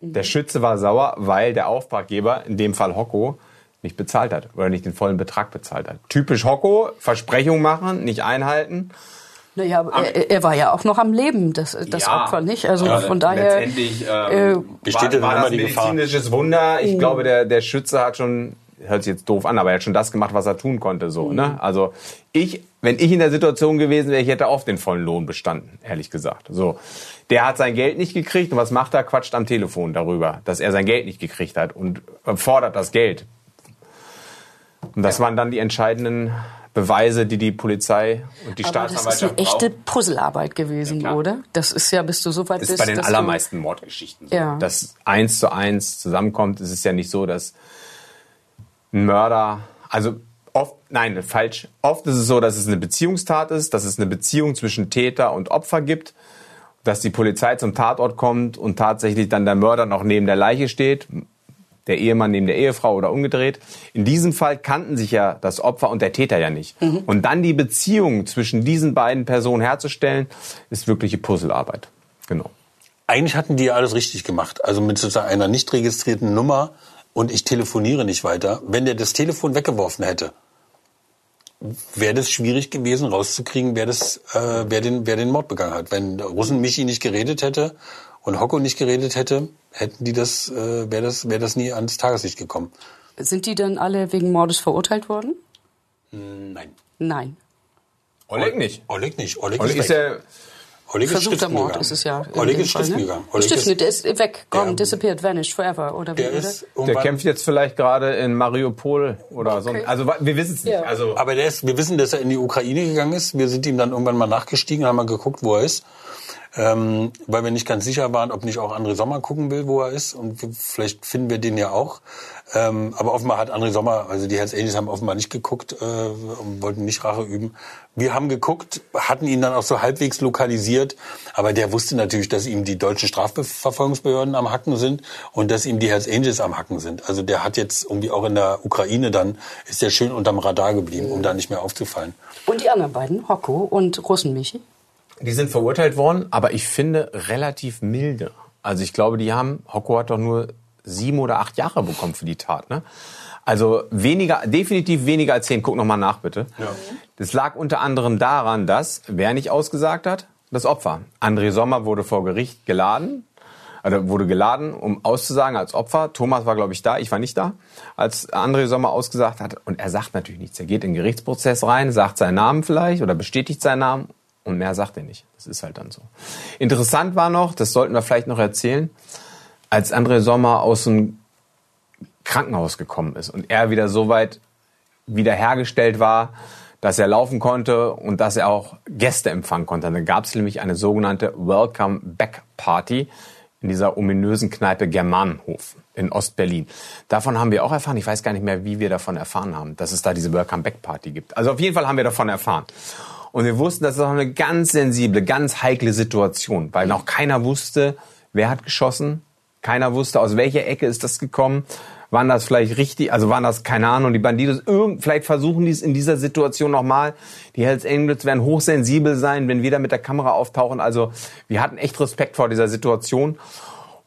Der Schütze war sauer, weil der Auftraggeber, in dem Fall Hocko, nicht bezahlt hat oder nicht den vollen Betrag bezahlt hat. Typisch Hocko, Versprechung machen, nicht einhalten. Naja, aber er, er war ja auch noch am Leben, das, das Ja. Opfer nicht. Also Ja, von daher. Letztendlich äh, ähm, Besteht war, ja dann war immer das die Gefahr. medizinisches Wunder. Ich Mhm. glaube, der, der Schütze hat schon, hört sich jetzt doof an, aber er hat schon das gemacht, was er tun konnte. So, ne? Also ich, wenn ich in der Situation gewesen wäre, ich hätte auf den vollen Lohn bestanden, ehrlich gesagt. So, der hat sein Geld nicht gekriegt und was macht er? Quatscht am Telefon darüber, dass er sein Geld nicht gekriegt hat und äh, fordert das Geld. Und das waren dann die entscheidenden Beweise, die die Polizei und die aber das ist Staatsanwaltschaft eine echte. Puzzlearbeit gewesen, oder? Das ist ja, bis du so weit ist bist. bei den allermeisten Mordgeschichten so. Ja. Dass eins zu eins zusammenkommt, es ist ja nicht so, dass ein Mörder, also oft, nein, falsch. Oft ist es so, dass es eine Beziehungstat ist, dass es eine Beziehung zwischen Täter und Opfer gibt, dass die Polizei zum Tatort kommt und tatsächlich dann der Mörder noch neben der Leiche steht, der Ehemann neben der Ehefrau oder umgedreht. In diesem Fall kannten sich ja das Opfer und der Täter ja nicht. Und dann die Beziehung zwischen diesen beiden Personen herzustellen, ist wirkliche Puzzlearbeit. Genau. Eigentlich hatten die ja alles richtig gemacht. Also mit sozusagen einer nicht registrierten Nummer und ich telefoniere nicht weiter. Wenn der das Telefon weggeworfen hätte, wäre das schwierig gewesen, rauszukriegen, wer, das, äh, wer, den, wer den Mord begangen hat. Wenn Russen Michi nicht geredet hätte und Hocko nicht geredet hätte, hätten die das, äh, wäre das, wäre das nie ans Tageslicht gekommen. Sind die dann alle wegen Mordes verurteilt worden? Nein. Nein. Oleg nicht. Oleg nicht. Oleg, Oleg ist, ja Oleg ist Versuchter Mord ist es ja. Oleg ist stiften ne? gegangen. Oleg Stiften, ist, der ist weg, gone, Der- disappeared, vanished forever. Oder wie, der ist Der kämpft jetzt vielleicht gerade in Mariupol oder so. Also wir wissen es nicht. Ja. Also Aber der ist, wir wissen, dass er in die Ukraine gegangen ist. Wir sind ihm dann irgendwann mal nachgestiegen, haben mal geguckt, wo er ist. Ähm, weil wir nicht ganz sicher waren, ob nicht auch André Sommer gucken will, wo er ist. Und vielleicht finden wir den ja auch. Ähm, aber offenbar hat André Sommer, also die Hells Angels haben offenbar nicht geguckt äh, und wollten nicht Rache üben. Wir haben geguckt, hatten ihn dann auch so halbwegs lokalisiert. Aber der wusste natürlich, dass ihm die deutschen Strafverfolgungsbehörden am Hacken sind und dass ihm die Hells Angels am Hacken sind. Also der hat jetzt irgendwie auch in der Ukraine dann, ist der schön unterm Radar geblieben, um da nicht mehr aufzufallen. Und die anderen beiden, Hocko und Russenmichi? Die sind verurteilt worden, aber ich finde relativ milde. Also ich glaube, die haben, Hocko hat doch nur sieben oder acht Jahre bekommen für die Tat. Ne? Also weniger, definitiv weniger als zehn. Guck noch mal nach, bitte. Das lag unter anderem daran, dass, wer nicht ausgesagt hat, das Opfer. André Sommer wurde vor Gericht geladen, also wurde geladen, um auszusagen als Opfer. Thomas war, glaube ich, da, ich war nicht da, als André Sommer ausgesagt hat. Und er sagt natürlich nichts. Er geht in den Gerichtsprozess rein, sagt seinen Namen vielleicht oder bestätigt seinen Namen und mehr sagt er nicht. Das ist halt dann so. Interessant war noch, das sollten wir vielleicht noch erzählen, als André Sommer aus dem Krankenhaus gekommen ist und er wieder so weit wiederhergestellt war, dass er laufen konnte und dass er auch Gäste empfangen konnte. Dann gab es nämlich eine sogenannte Welcome Back Party in dieser ominösen Kneipe Germanenhof in Ostberlin. Davon haben wir auch erfahren. Ich weiß gar nicht mehr, wie wir davon erfahren haben, dass es da diese Welcome Back Party gibt. Also auf jeden Fall haben wir davon erfahren. Und wir wussten, das ist auch eine ganz sensible, ganz heikle Situation, weil noch keiner wusste, wer hat geschossen. Keiner wusste, aus welcher Ecke ist das gekommen. Waren das vielleicht richtig, also waren das, keine Ahnung, die Bandidos, irgend, vielleicht versuchen die es in dieser Situation nochmal. Die Hells Angels werden hochsensibel sein, wenn wir da mit der Kamera auftauchen. Also wir hatten echt Respekt vor dieser Situation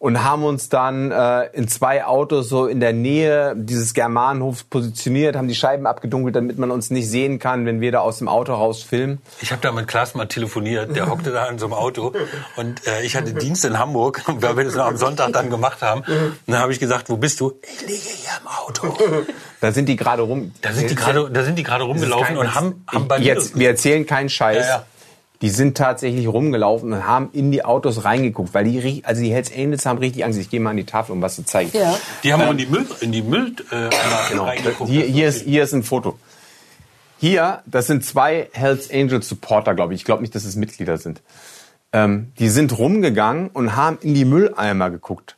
und haben uns dann äh, in zwei Autos so in der Nähe dieses Germanenhofs positioniert, haben die Scheiben abgedunkelt, damit man uns nicht sehen kann, wenn wir da aus dem Auto raus filmen. Ich habe da mit Klaas mal telefoniert, der hockte da in so einem Auto und äh, ich hatte Dienst in Hamburg, weil wir das noch am Sonntag dann gemacht haben. Und dann habe ich gesagt, wo bist du? Ich liege hier im Auto. Da sind die gerade rum. Da sind die gerade, da sind die gerade rumgelaufen und haben, haben Jetzt, wir erzählen keinen Scheiß. Ja, ja. Die sind tatsächlich rumgelaufen und haben in die Autos reingeguckt, weil die, also die Hells Angels haben richtig Angst. Ich gehe mal an die Tafel, um was zu zeigen. Ja. Die haben auch in die Müll, in die Müll äh, Genau. reingeguckt. Hier, hier, ist, hier ist ein Foto. Hier, das sind zwei Hells Angels Supporter, glaube ich. Ich glaube nicht, dass es Mitglieder sind. Ähm, die sind rumgegangen und haben in die Mülleimer geguckt.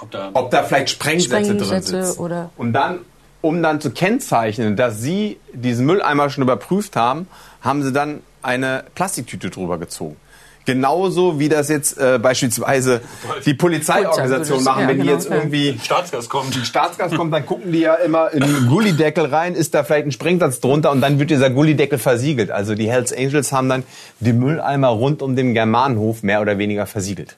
Ob da, ob da vielleicht Sprengsätze, drin Sprengsätze sitzen. oder Und dann, um dann zu kennzeichnen, dass sie diesen Mülleimer schon überprüft haben, haben sie dann eine Plastiktüte drüber gezogen. Genauso wie das jetzt äh, beispielsweise die Polizeiorganisation machen, Ja, wenn die genau, jetzt ja. irgendwie Staatsgas kommt. Staatsgas kommt, dann gucken die ja immer in einen Gullideckel rein, ist da vielleicht ein Sprengsatz drunter und dann wird dieser Gullideckel versiegelt. Also die Hells Angels haben dann die Mülleimer rund um den Germanenhof mehr oder weniger versiegelt.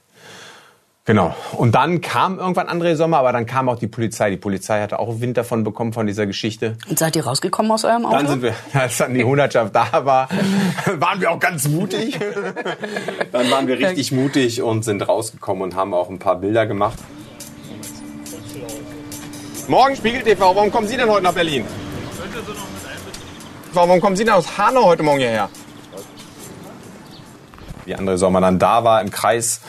Genau. Und dann kam irgendwann André Sommer, aber dann kam auch die Polizei. Die Polizei hatte auch Wind davon bekommen von dieser Geschichte. Und seid ihr rausgekommen aus eurem Auto? Dann sind wir, als dann die Hundertschaft da war, waren wir auch ganz mutig. Dann waren wir richtig mutig und sind rausgekommen und haben auch ein paar Bilder gemacht. Morgen Spiegel TV, warum kommen Sie denn heute nach Berlin? Warum kommen Sie denn aus Hanau heute Morgen hierher? Wie andere Sommer dann da war im Kreis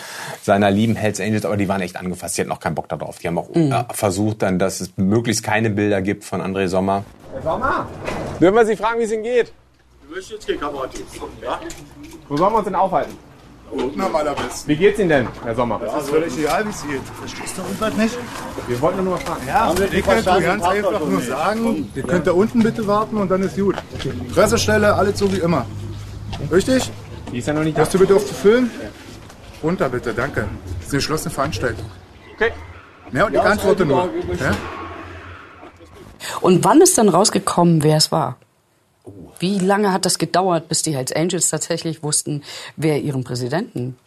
seiner lieben Hells Angels, aber die waren echt angefasst. Die hatten auch keinen Bock darauf. Die haben auch Mhm. äh, versucht dann, dass es möglichst keine Bilder gibt von André Sommer. Herr Sommer, dürfen wir Sie fragen, wie es Ihnen geht? Du möchtest jetzt kein Kameradienst, ja? Wo sollen wir uns denn aufhalten? Unten am allerbesten. Wie geht's Ihnen denn, Herr Sommer? Das ist völlig egal, wie es geht. Du verstehst doch irgendwas nicht? Wir wollten nur mal fragen. Ja, wir ich kann dir ganz einfach nur sagen, ihr könnt da unten bitte warten und dann ist gut. Pressestelle, alles so wie immer. Richtig? Die ist ja noch nicht Hörst du bitte auf zu filmen? Runter bitte, danke. Das ist eine geschlossene Veranstaltung. Okay. Ja, und ich antworte nur. Ja? Und wann ist dann rausgekommen, wer es war? Wie lange hat das gedauert, bis die Hells Angels tatsächlich wussten, wer ihren Präsidenten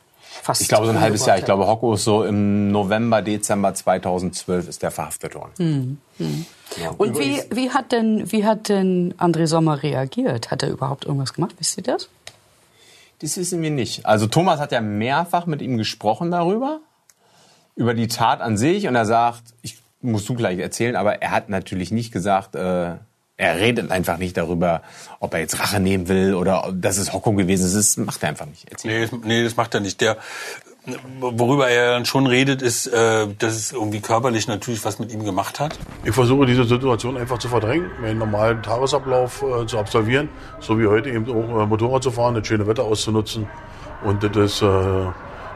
fast Ich glaube, so ein halbes Jahr. Ich glaube, Hocko ist so im November, Dezember 2012 ist der verhaftet worden. hat? Hm, hm. Ja. Und wie, wie, hat denn, wie hat denn André Sommer reagiert? Hat er überhaupt irgendwas gemacht? Wisst ihr das? Das wissen wir nicht. Also Thomas hat ja mehrfach mit ihm gesprochen darüber, über die Tat an sich. Und er sagt, ich musst du gleich erzählen, aber er hat natürlich nicht gesagt, äh, er redet einfach nicht darüber, ob er jetzt Rache nehmen will oder ob das ist Hocko gewesen ist. Das macht er einfach nicht. Erzähl. Nee, nee, das macht er nicht. Der, worüber er dann schon redet, ist, äh, dass es irgendwie körperlich natürlich was mit ihm gemacht hat. Ich versuche diese Situation einfach zu verdrängen, meinen normalen Tagesablauf äh, zu absolvieren, so wie heute eben auch äh, Motorrad zu fahren, das schöne Wetter auszunutzen. Und das ist, äh,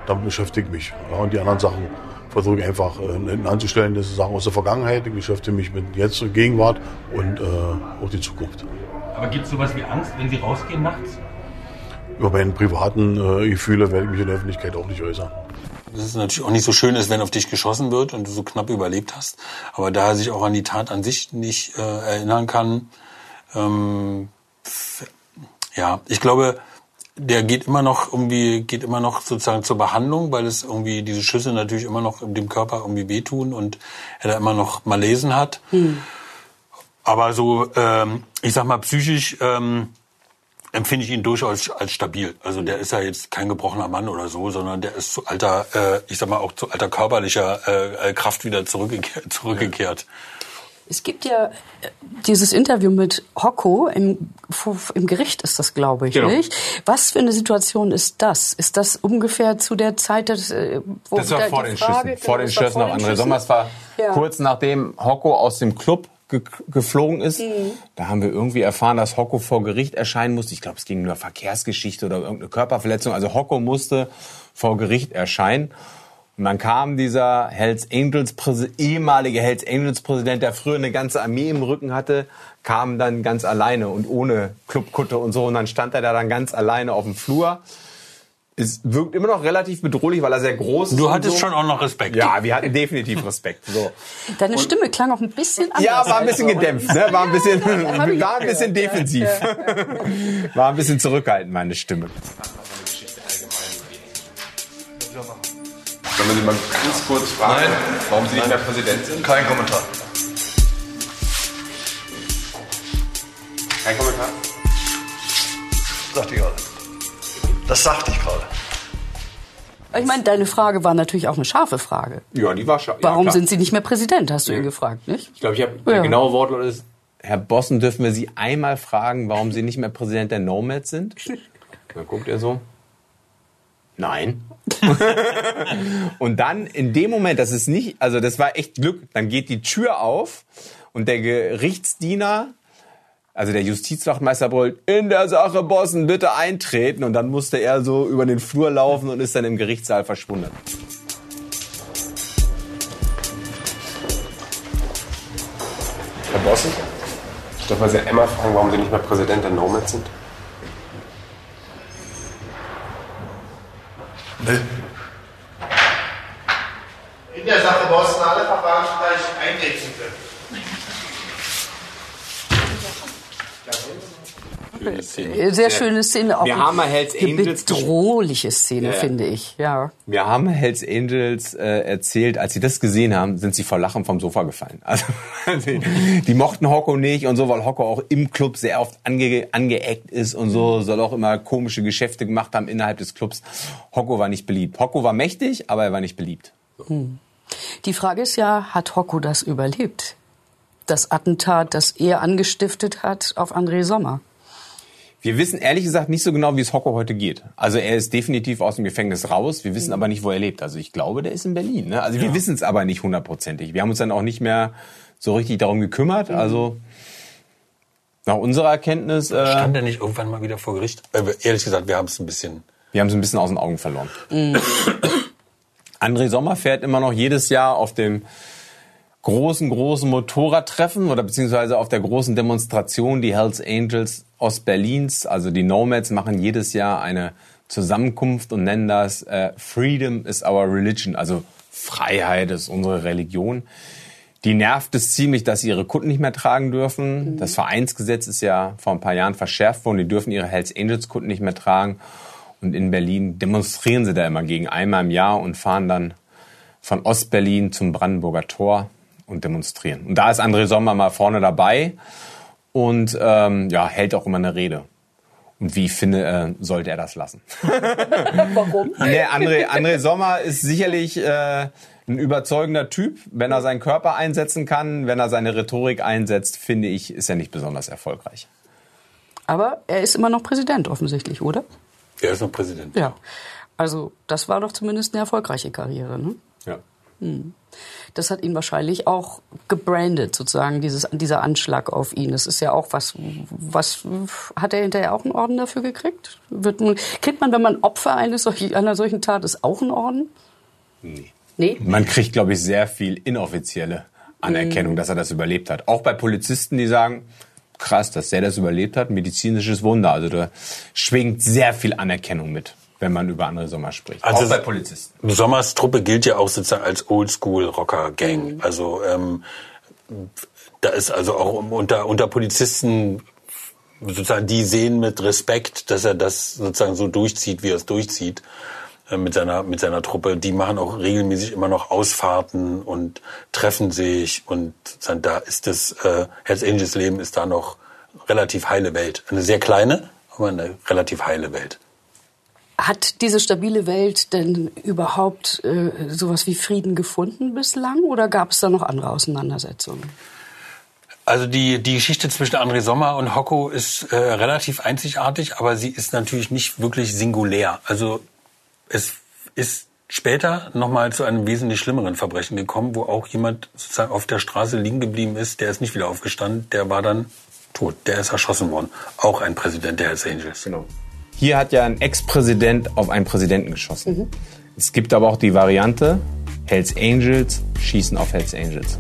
damit beschäftige ich mich. Ja, und die anderen Sachen versuche ich einfach äh, hinten anzustellen. Das sind Sachen aus der Vergangenheit. Ich beschäftige mich mit jetzt und Gegenwart und äh, auch die Zukunft. Aber gibt es sowas wie Angst, wenn Sie rausgehen nachts? Über meine privaten äh, Gefühle werde ich mich in der Öffentlichkeit auch nicht äußern. Das ist natürlich auch nicht so schön ist, wenn auf dich geschossen wird und du so knapp überlebt hast. Aber da er sich auch an die Tat an sich nicht äh, erinnern kann, ähm, ja, ich glaube, der geht immer noch irgendwie, geht immer noch sozusagen zur Behandlung, weil es irgendwie diese Schüsse natürlich immer noch dem Körper irgendwie wehtun und er da immer noch Malesen hat. Aber so, ähm, ich sag mal, psychisch ähm, empfinde ich ihn durchaus als stabil. Also der ist ja jetzt kein gebrochener Mann oder so, sondern der ist zu alter, äh, ich sag mal auch zu alter körperlicher äh, Kraft wieder zurückgekehrt. zurückgekehrt. Es gibt ja äh, dieses Interview mit Hocko im, im Gericht ist das, glaube ich, Genau. nicht? Was für eine Situation ist das? Ist das ungefähr zu der Zeit, dass, äh, wo Das war vor den Frage- Schüssen. Vor den Schüssen den André Schüssen? Sommer. Es war Ja. kurz nachdem Hocko aus dem Club ge geflogen ist. Mhm. Da haben wir irgendwie erfahren, dass Hocko vor Gericht erscheinen musste. Ich glaube, es ging nur Verkehrsgeschichte oder irgendeine Körperverletzung. Also Hocko musste vor Gericht erscheinen. Und dann kam dieser Hells Angels ehemalige Hells Angels Präsident, der früher eine ganze Armee im Rücken hatte, kam dann ganz alleine und ohne Clubkutte und so. Und dann stand er da dann ganz alleine auf dem Flur Es wirkt immer noch relativ bedrohlich, weil er sehr groß ist. Du und hattest so. schon auch noch Respekt. Ja, wir hatten definitiv Respekt. So. Deine Stimme klang auch ein bisschen anders. Ja, war ein bisschen gedämpft, ne? War ein bisschen, war ein bisschen defensiv. War ein bisschen zurückhaltend, meine Stimme. Können wir Sie mal ganz kurz fragen, warum Sie nicht mehr Präsident sind? Kein Kommentar. Kein Kommentar? Sagte ich gerade. Das sagte ich gerade. Ich meine, deine Frage war natürlich auch eine scharfe Frage. Ja, die war schon. Warum sind Sie nicht mehr Präsident, hast du ihn gefragt, nicht? Ich glaube, ich habe Ja. der genaue Wortlaut ist, Herr Bossen, dürfen wir Sie einmal fragen, warum Sie nicht mehr Präsident der Nomads sind? Da guckt er so. Nein. und dann in dem Moment, das ist nicht, also das war echt Glück, dann geht die Tür auf und der Gerichtsdiener, also der Justizwachtmeister brüllt, in der Sache Bossen, bitte eintreten. Und dann musste er so über den Flur laufen und ist dann im Gerichtssaal verschwunden. Herr Bossen, ich darf mal Sie einmal fragen, warum Sie nicht mehr Präsident der Nomads sind? Nee. In der Sache Boston alle Verfahren gleich einsetzen können. Äh, Sehr schöne Szene, auch Wir haben Hells eine Angels bedrohliche Szene, Ja, ja. finde ich. Ja. Wir haben Hells Angels äh, erzählt, als sie das gesehen haben, sind sie vor Lachen vom Sofa gefallen. Also die, die mochten Hocko nicht und so, weil Hocko auch im Club sehr oft ange, angeeckt ist und so, soll auch immer komische Geschäfte gemacht haben innerhalb des Clubs. Hocko war nicht beliebt. Hocko war mächtig, aber er war nicht beliebt. Hm. Die Frage ist ja, hat Hocko das überlebt? Das Attentat, das er angestiftet hat auf André Sommer. Wir wissen ehrlich gesagt nicht so genau, wie es Hocko heute geht. Also er ist definitiv aus dem Gefängnis raus. Wir wissen aber nicht, wo er lebt. Also ich glaube, der ist in Berlin. Ne? Also wir wissen es aber nicht hundertprozentig. Wir haben uns dann auch nicht mehr so richtig darum gekümmert. Also nach unserer Erkenntnis. Äh, Stand er nicht irgendwann mal wieder vor Gericht? Wir, ehrlich gesagt, wir haben es ein bisschen. Wir haben es ein bisschen aus den Augen verloren. André Sommer fährt immer noch jedes Jahr auf dem großen, großen Motorradtreffen oder beziehungsweise auf der großen Demonstration, die Hells Angels Ostberlins, also die Nomads, machen jedes Jahr eine Zusammenkunft und nennen das äh, Freedom is our religion, also Freiheit ist unsere Religion. Die nervt es ziemlich, dass sie ihre Kutten nicht mehr tragen dürfen. Das Vereinsgesetz ist ja vor ein paar Jahren verschärft worden. Die dürfen ihre Hells Angels Kutten nicht mehr tragen. Und in Berlin demonstrieren sie da immer gegen einmal im Jahr und fahren dann von Ostberlin zum Brandenburger Tor und demonstrieren. Und da ist André Sommer mal vorne dabei und ähm, ja, hält auch immer eine Rede. Und wie ich finde, äh, sollte er das lassen. Warum? Nee, André, André Sommer ist sicherlich äh, ein überzeugender Typ. Wenn er seinen Körper einsetzen kann, wenn er seine Rhetorik einsetzt, finde ich, ist er nicht besonders erfolgreich. Aber er ist immer noch Präsident offensichtlich, oder? Er ist noch Präsident. Ja. Also das war doch zumindest eine erfolgreiche Karriere. Ne? Ja. Hm. Das hat ihn wahrscheinlich auch gebrandet, sozusagen, dieses, dieser Anschlag auf ihn. Das ist ja auch was, was, hat er hinterher auch einen Orden dafür gekriegt? Wird, man- kriegt man, wenn man Opfer eines solch, einer solchen Tat ist, auch einen Orden? Nee. Nee? Man kriegt, glaube ich, sehr viel inoffizielle Anerkennung, Mhm. dass er das überlebt hat. Auch bei Polizisten, die sagen, krass, dass der das überlebt hat, medizinisches Wunder. Also da schwingt sehr viel Anerkennung mit, wenn man über andere Sommer spricht. Also auch bei Polizisten. Sommers Truppe gilt ja auch sozusagen als Oldschool-Rocker-Gang. Also ähm, da ist also auch unter, unter Polizisten sozusagen, die sehen mit Respekt, dass er das sozusagen so durchzieht, wie er es durchzieht äh, mit seiner mit seiner Truppe. Die machen auch regelmäßig immer noch Ausfahrten und treffen sich und sozusagen da ist das äh, Hells Angels Leben ist da noch relativ heile Welt. Eine sehr kleine, aber eine relativ heile Welt. Hat diese stabile Welt denn überhaupt äh, sowas wie Frieden gefunden bislang oder gab es da noch andere Auseinandersetzungen? Also die, die Geschichte zwischen André Sommer und Hocko ist äh, relativ einzigartig, aber sie ist natürlich nicht wirklich singulär. Also es ist später nochmal zu einem wesentlich schlimmeren Verbrechen gekommen, wo auch jemand sozusagen auf der Straße liegen geblieben ist, der ist nicht wieder aufgestanden, der war dann tot, der ist erschossen worden. Auch ein Präsident der Hells Angels. Genau. Hier hat ja ein Ex-Präsident auf einen Präsidenten geschossen. Es gibt aber auch die Variante, Hells Angels schießen auf Hells Angels.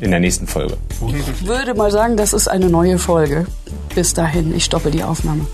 In der nächsten Folge. Ich würde mal sagen, das ist eine neue Folge. Bis dahin, ich stoppe die Aufnahme.